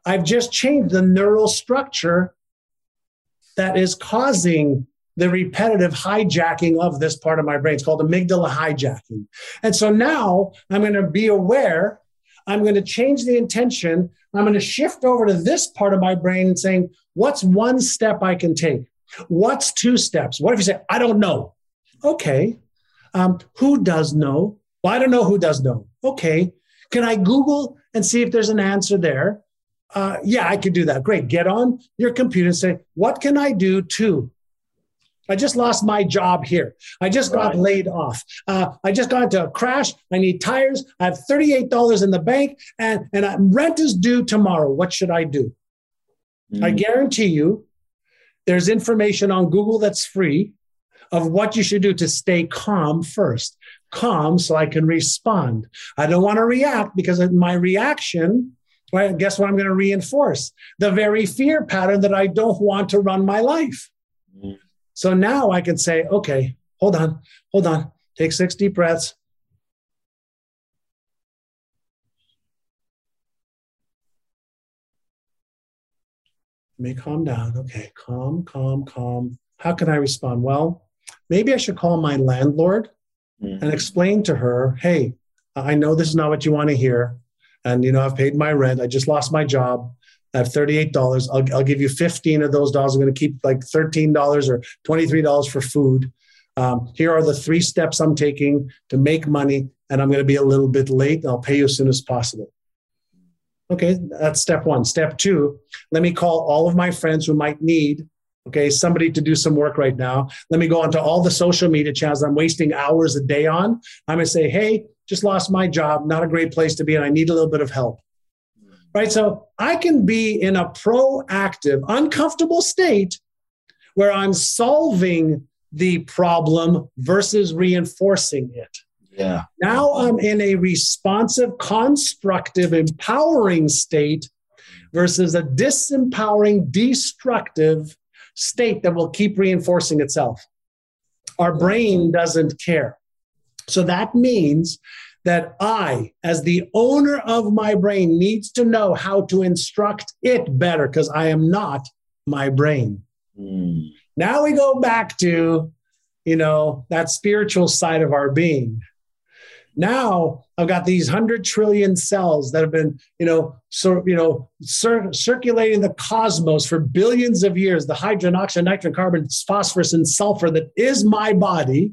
I've just changed the neural structure that is causing the repetitive hijacking of this part of my brain. It's called amygdala hijacking. And so now I'm going to be aware. I'm going to change the intention. I'm going to shift over to this part of my brain and saying, What's one step I can take? What's two steps? What if you say, I don't know? Okay. Um, who does know? Well, I don't know who does know. Okay. Can I Google and see if there's an answer there? Uh, yeah, I could do that. Great. Get on your computer and say, what can I do to? I just lost my job here. I just got right. laid off. Uh, I just got into a crash. I need tires. I have $38 in the bank and, and uh, rent is due tomorrow. What should I do? Mm. I guarantee you there's information on Google that's free of what you should do to stay calm first. Calm so I can respond. I don't want to react because my reaction, right, guess what I'm going to reinforce? The very fear pattern that I don't want to run my life. Mm. So now I can say, okay, hold on, hold on, take six deep breaths. Let me calm down. Okay, calm, calm, calm. How can I respond? Well, maybe I should call my landlord mm-hmm. and explain to her, hey, I know this is not what you want to hear. And, you know, I've paid my rent. I just lost my job. I have $38. I'll, I'll give you 15 of those dollars. I'm going to keep like $13 or $23 for food. Um, here are the three steps I'm taking to make money, and I'm going to be a little bit late. I'll pay you as soon as possible. Okay, that's step one. Step two, let me call all of my friends who might need, okay, somebody to do some work right now. Let me go onto all the social media channels I'm wasting hours a day on. I'm gonna say, hey, just lost my job, not a great place to be, and I need a little bit of help. Right. So I can be in a proactive, uncomfortable state where I'm solving the problem versus reinforcing it. Yeah. Now I'm in a responsive, constructive, empowering state versus a disempowering, destructive state that will keep reinforcing itself. Our brain doesn't care. So that means that I, as the owner of my brain, needs to know how to instruct it better because I am not my brain. Mm. Now we go back to, you know, that spiritual side of our being. Now I've got these hundred trillion cells that have been, you know, so you know, cir- circulating the cosmos for billions of years. The hydrogen, oxygen, nitrogen, carbon, phosphorus, and sulfur that is my body,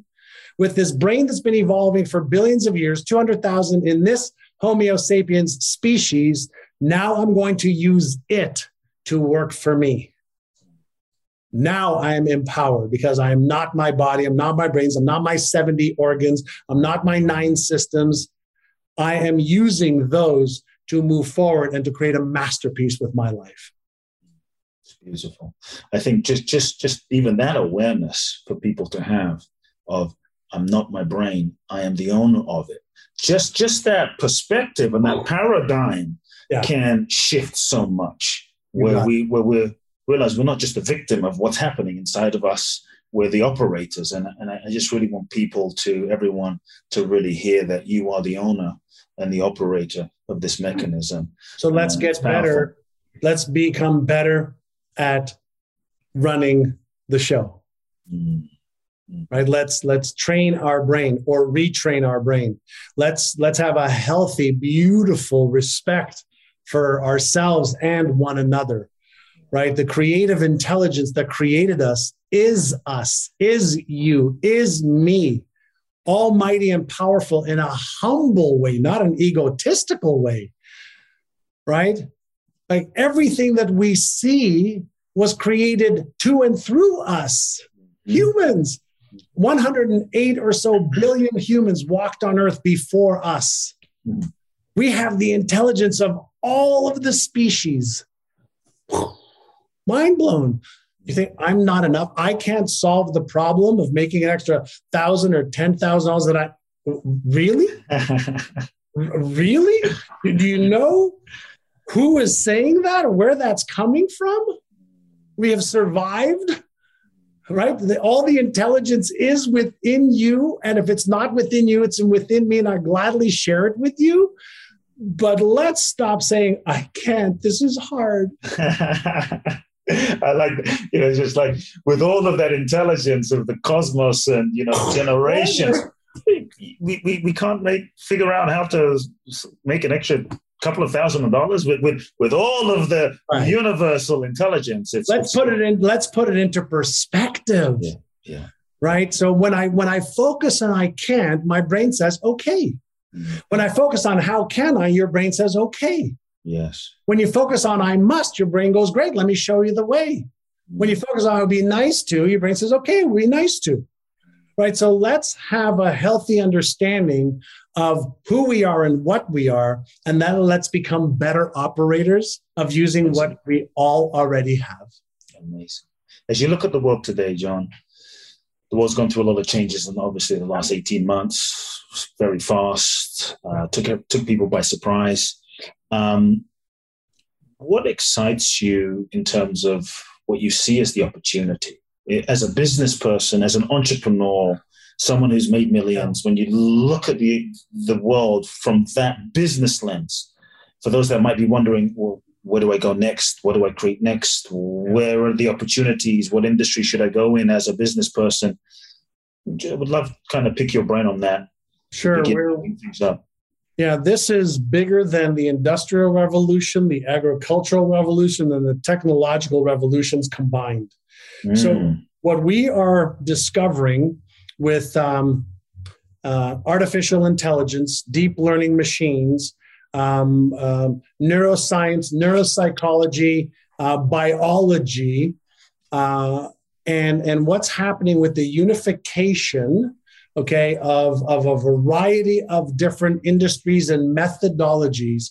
with this brain that's been evolving for billions of years, two hundred thousand in this Homo sapiens species. Now I'm going to use it to work for me. Now I am empowered because I am not my body, I'm not my brains, I'm not my 70 organs, I'm not my nine systems. I am using those to move forward and to create a masterpiece with my life. It's beautiful. I think just just just even that awareness for people to have of I'm not my brain, I am the owner of it. Just just that perspective and that paradigm yeah. can shift so much where we where we're realize we're not just a victim of what's happening inside of us we're the operators and, and I, just really want people to everyone to really hear that you are the owner and the operator of this mechanism. So let's get better. Let's become better at running the show. Mm-hmm. right? Let's let's train our brain or retrain our brain. Let's let's have a healthy beautiful respect for ourselves and one another. Right? The creative intelligence that created us is us, is you, is me, almighty and powerful in a humble way, not an egotistical way, right? Like everything that we see was created to and through us, mm-hmm. humans. 108 or so billion humans walked on earth before us. Mm-hmm. We have the intelligence of all of the species mind blown. You think I'm not enough? I can't solve the problem of making an extra thousand or ten thousand dollars that I really, really. Do you know who is saying that or where that's coming from? We have survived, right? The, all the intelligence is within you, and if it's not within you, it's within me, and I gladly share it with you. But let's stop saying I can't. This is hard. I like, you know, just like with all of that intelligence of the cosmos and, you know, generations, we, we, we can't make, figure out how to make an extra couple of thousand dollars with, with, with all of the right. universal intelligence. It's, let's it's, put it in, let's put it into perspective. Yeah. Yeah. Right. So when I, when I focus and I can't, my brain says, okay. Mm-hmm. When I focus on how can I, your brain says, okay. Yes. When you focus on I must, your brain goes, Great, let me show you the way. When you focus on I'll be nice to, your brain says, Okay, we'll be nice to. Right. So let's have a healthy understanding of who we are and what we are. And then let's become better operators of using what we all already have. Amazing. As you look at the world today, John, the world's gone through a lot of changes and obviously the last 18 months, very fast, uh, took, took people by surprise. Um, what excites you in terms of what you see as the opportunity? As a business person, as an entrepreneur, someone who's made millions, when you look at the, the world from that business lens, for those that might be wondering, well, where do I go next? What do I create next? Where are the opportunities? What industry should I go in as a business person? I would love to kind of pick your brain on that. Sure. Things up. Yeah, this is bigger than the industrial revolution, the agricultural revolution, and the technological revolutions combined. Mm. So, what we are discovering with um, uh, artificial intelligence, deep learning machines, um, uh, neuroscience, neuropsychology, uh, biology, uh, and, and what's happening with the unification okay, of, of a variety of different industries and methodologies.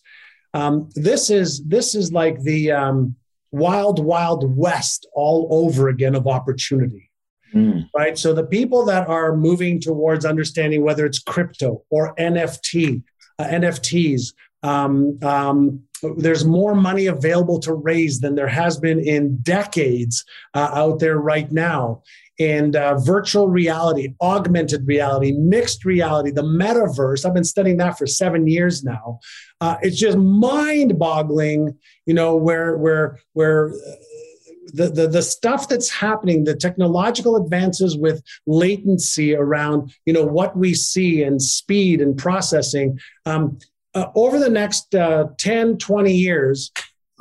Um, this is this is like the um, wild, wild west all over again of opportunity. Mm. Right. So the people that are moving towards understanding whether it's crypto or NFT, uh, NFTs, um, um, there's more money available to raise than there has been in decades uh, out there right now. And uh, virtual reality, augmented reality, mixed reality, the metaverse. I've been studying that for seven years now. Uh, it's just mind-boggling, you know, where where where uh, the, the, the stuff that's happening, the technological advances with latency around, you know, what we see and speed and processing, um, uh, over the next uh, 10, 20 years,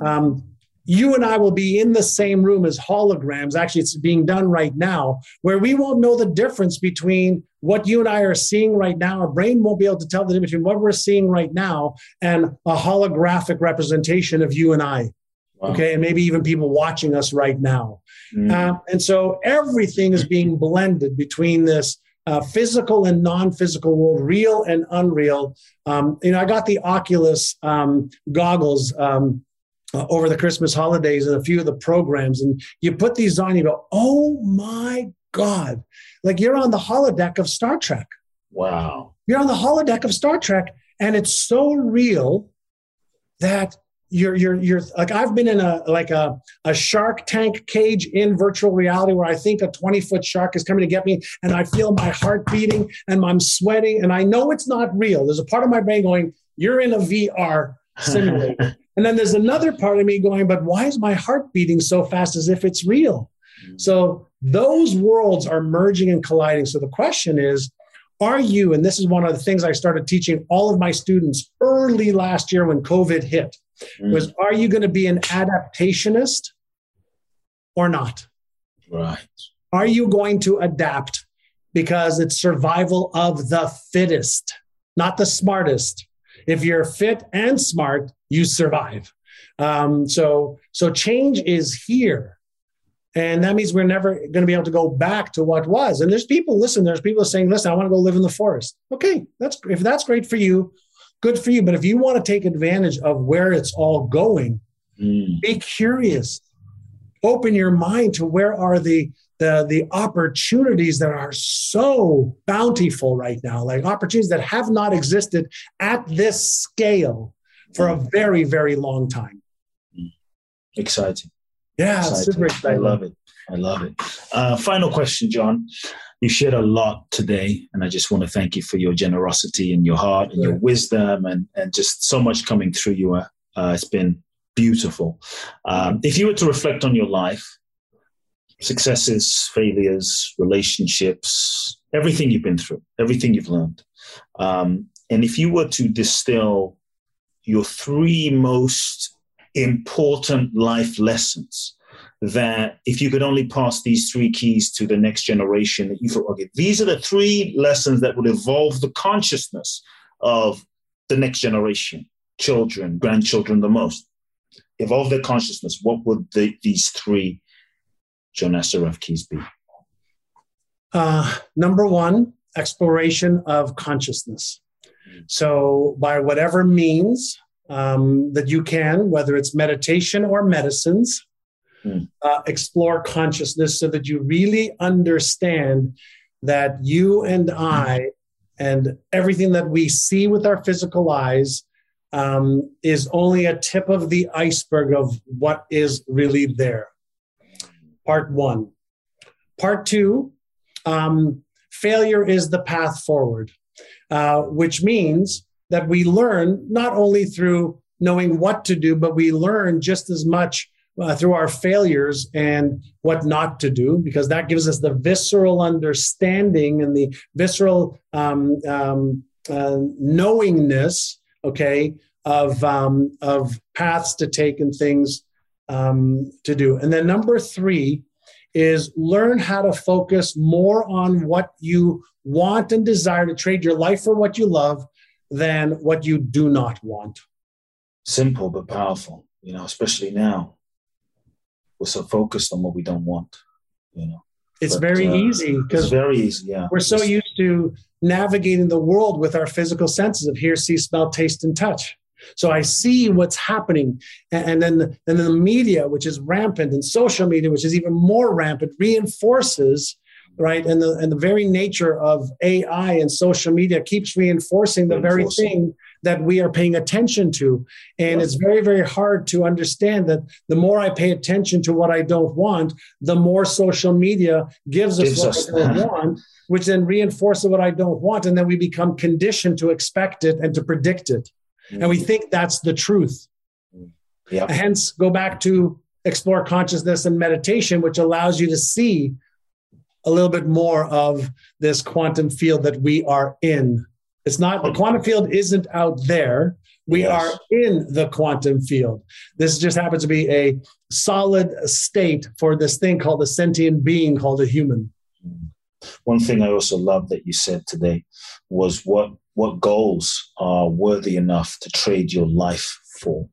um, you and I will be in the same room as holograms. Actually, it's being done right now, where we won't know the difference between what you and I are seeing right now. Our brain won't be able to tell the difference between what we're seeing right now and a holographic representation of you and I. Wow. Okay, and maybe even people watching us right now. Mm. Uh, and so everything is being blended between this uh, physical and non-physical world, real and unreal. Um, you know, I got the Oculus um, goggles um, uh, over the Christmas holidays and a few of the programs, and you put these on, you go, "Oh my God!" Like you're on the holodeck of Star Trek. Wow! You're on the holodeck of Star Trek, and it's so real that you're you're you're like I've been in a like a, a shark tank cage in virtual reality where I think a 20 foot shark is coming to get me and I feel my heart beating and I'm sweating and I know it's not real. There's a part of my brain going, You're in a VR and then there's another part of me going, But why is my heart beating so fast as if it's real? Mm. So those worlds are merging and colliding. So the question is, are you, and this is one of the things I started teaching all of my students early last year when COVID hit mm. was are you going to be an adaptationist or not? Right. Are you going to adapt because it's survival of the fittest, not the smartest? If you're fit and smart, you survive. Um, so, so change is here. And that means we're never going to be able to go back to what was. And there's people, listen, there's people saying, listen, I want to go live in the forest. Okay, that's if that's great for you, good for you. But if you want to take advantage of where it's all going, mm. be curious. Open your mind to where are the the the opportunities that are so bountiful right now, like opportunities that have not existed at this scale for a very very long time. Exciting. Yeah, exciting. super exciting. I love it. I love it. Uh, final question, John you shared a lot today, and I just want to thank you for your generosity and your heart and your wisdom and, and just so much coming through you. Uh, it's been beautiful. Um, if you were to reflect on your life, successes, failures, relationships, everything you've been through, everything you've learned, um, and if you were to distill your three most important life lessons that if you could only pass these three keys to the next generation, that you thought, okay, these are the three lessons that would evolve the consciousness of the next generation, children, grandchildren, the most. Evolve their consciousness. What would the, these three John Assaraf keys be? Uh, number one, exploration of consciousness. So, by whatever means um, that you can, whether it's meditation or medicines, mm. uh, explore consciousness so that you really understand that you and I and everything that we see with our physical eyes um, is only a tip of the iceberg of what is really there. Part one. Part two, um, failure is the path forward, uh, which means that we learn not only through knowing what to do, but we learn just as much uh, through our failures and what not to do, because that gives us the visceral understanding and the visceral um, um, uh, knowingness, okay, of um, of paths to take and things um, to do. And then number three is learn how to focus more on what you want and desire to trade your life for what you love than what you do not want. Simple but powerful, you know, especially now we're so focused on what we don't want, you know. it's but, very uh, easy because very easy. Yeah, we're so used to navigating the world with our physical senses of hear, see, smell, taste, and touch. So I see what's happening, and then and then the media, which is rampant, and social media, which is even more rampant, reinforces right? And the and the very nature of ai and social media keeps reinforcing the very thing that we are paying attention to. And it's very very hard to understand that the more i pay attention to what i don't want the more social media gives us gives what us. i don't want which then reinforces what i don't want. And then we become conditioned to expect it and to predict it mm-hmm. and we mm-hmm. think that's the truth yep. hence go back to explore consciousness and meditation which allows you to see a little bit more of this quantum field that we are in. It's not the quantum field isn't out there. We yes. are in the quantum field. This just happens to be a solid state for this thing called a sentient being called a human. One thing I also love that you said today was what what goals are worthy enough to trade your life for.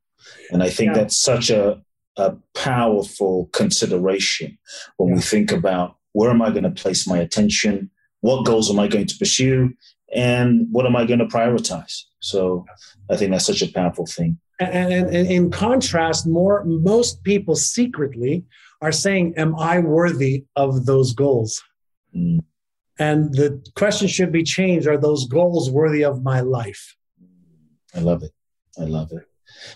And I think yeah. that's such a, a powerful consideration when yeah. we think about where am I going to place my attention? What goals am I going to pursue? And what am I going to prioritize? So I think that's such a powerful thing. And, and, and in contrast, more most people secretly are saying, "Am I worthy of those goals?" Mm. And the question should be changed: Are those goals worthy of my life? I love it. I love it.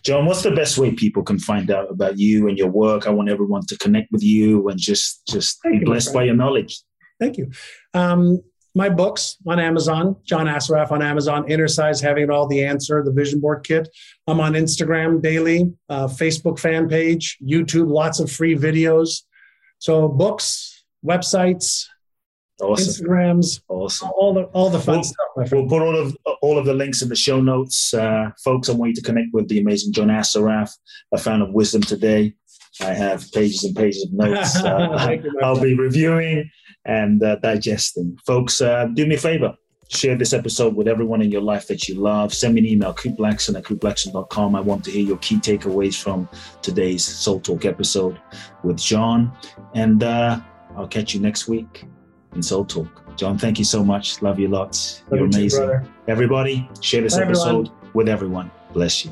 John, what's the best way people can find out about you and your work? I want everyone to connect with you and just just Thank be you, blessed by your knowledge. Thank you. Um, my books on Amazon, John Assaraf on Amazon, Innercise, Having It All, The Answer, the Vision Board Kit. I'm on Instagram daily, uh, Facebook fan page, YouTube, lots of free videos. So books, websites, Awesome. Instagrams, awesome. All the all the fun we'll, stuff. We'll put all of all of the links in the show notes, uh, folks. I want you to connect with the amazing John Assaraf, a fan of wisdom today. I have pages and pages of notes. Uh, I'll be reviewing and uh, digesting. Folks, uh, do me a favor. Share this episode with everyone in your life that you love. Send me an email, kuteblackson at kuteblackson.com. I want to hear your key takeaways from today's Soul Talk episode with John. And uh, I'll catch you next week in Soul Talk. John, thank you so much. Love you lots. Love You're you amazing. Too, Everybody, share this Bye, episode everyone. with everyone. Bless you.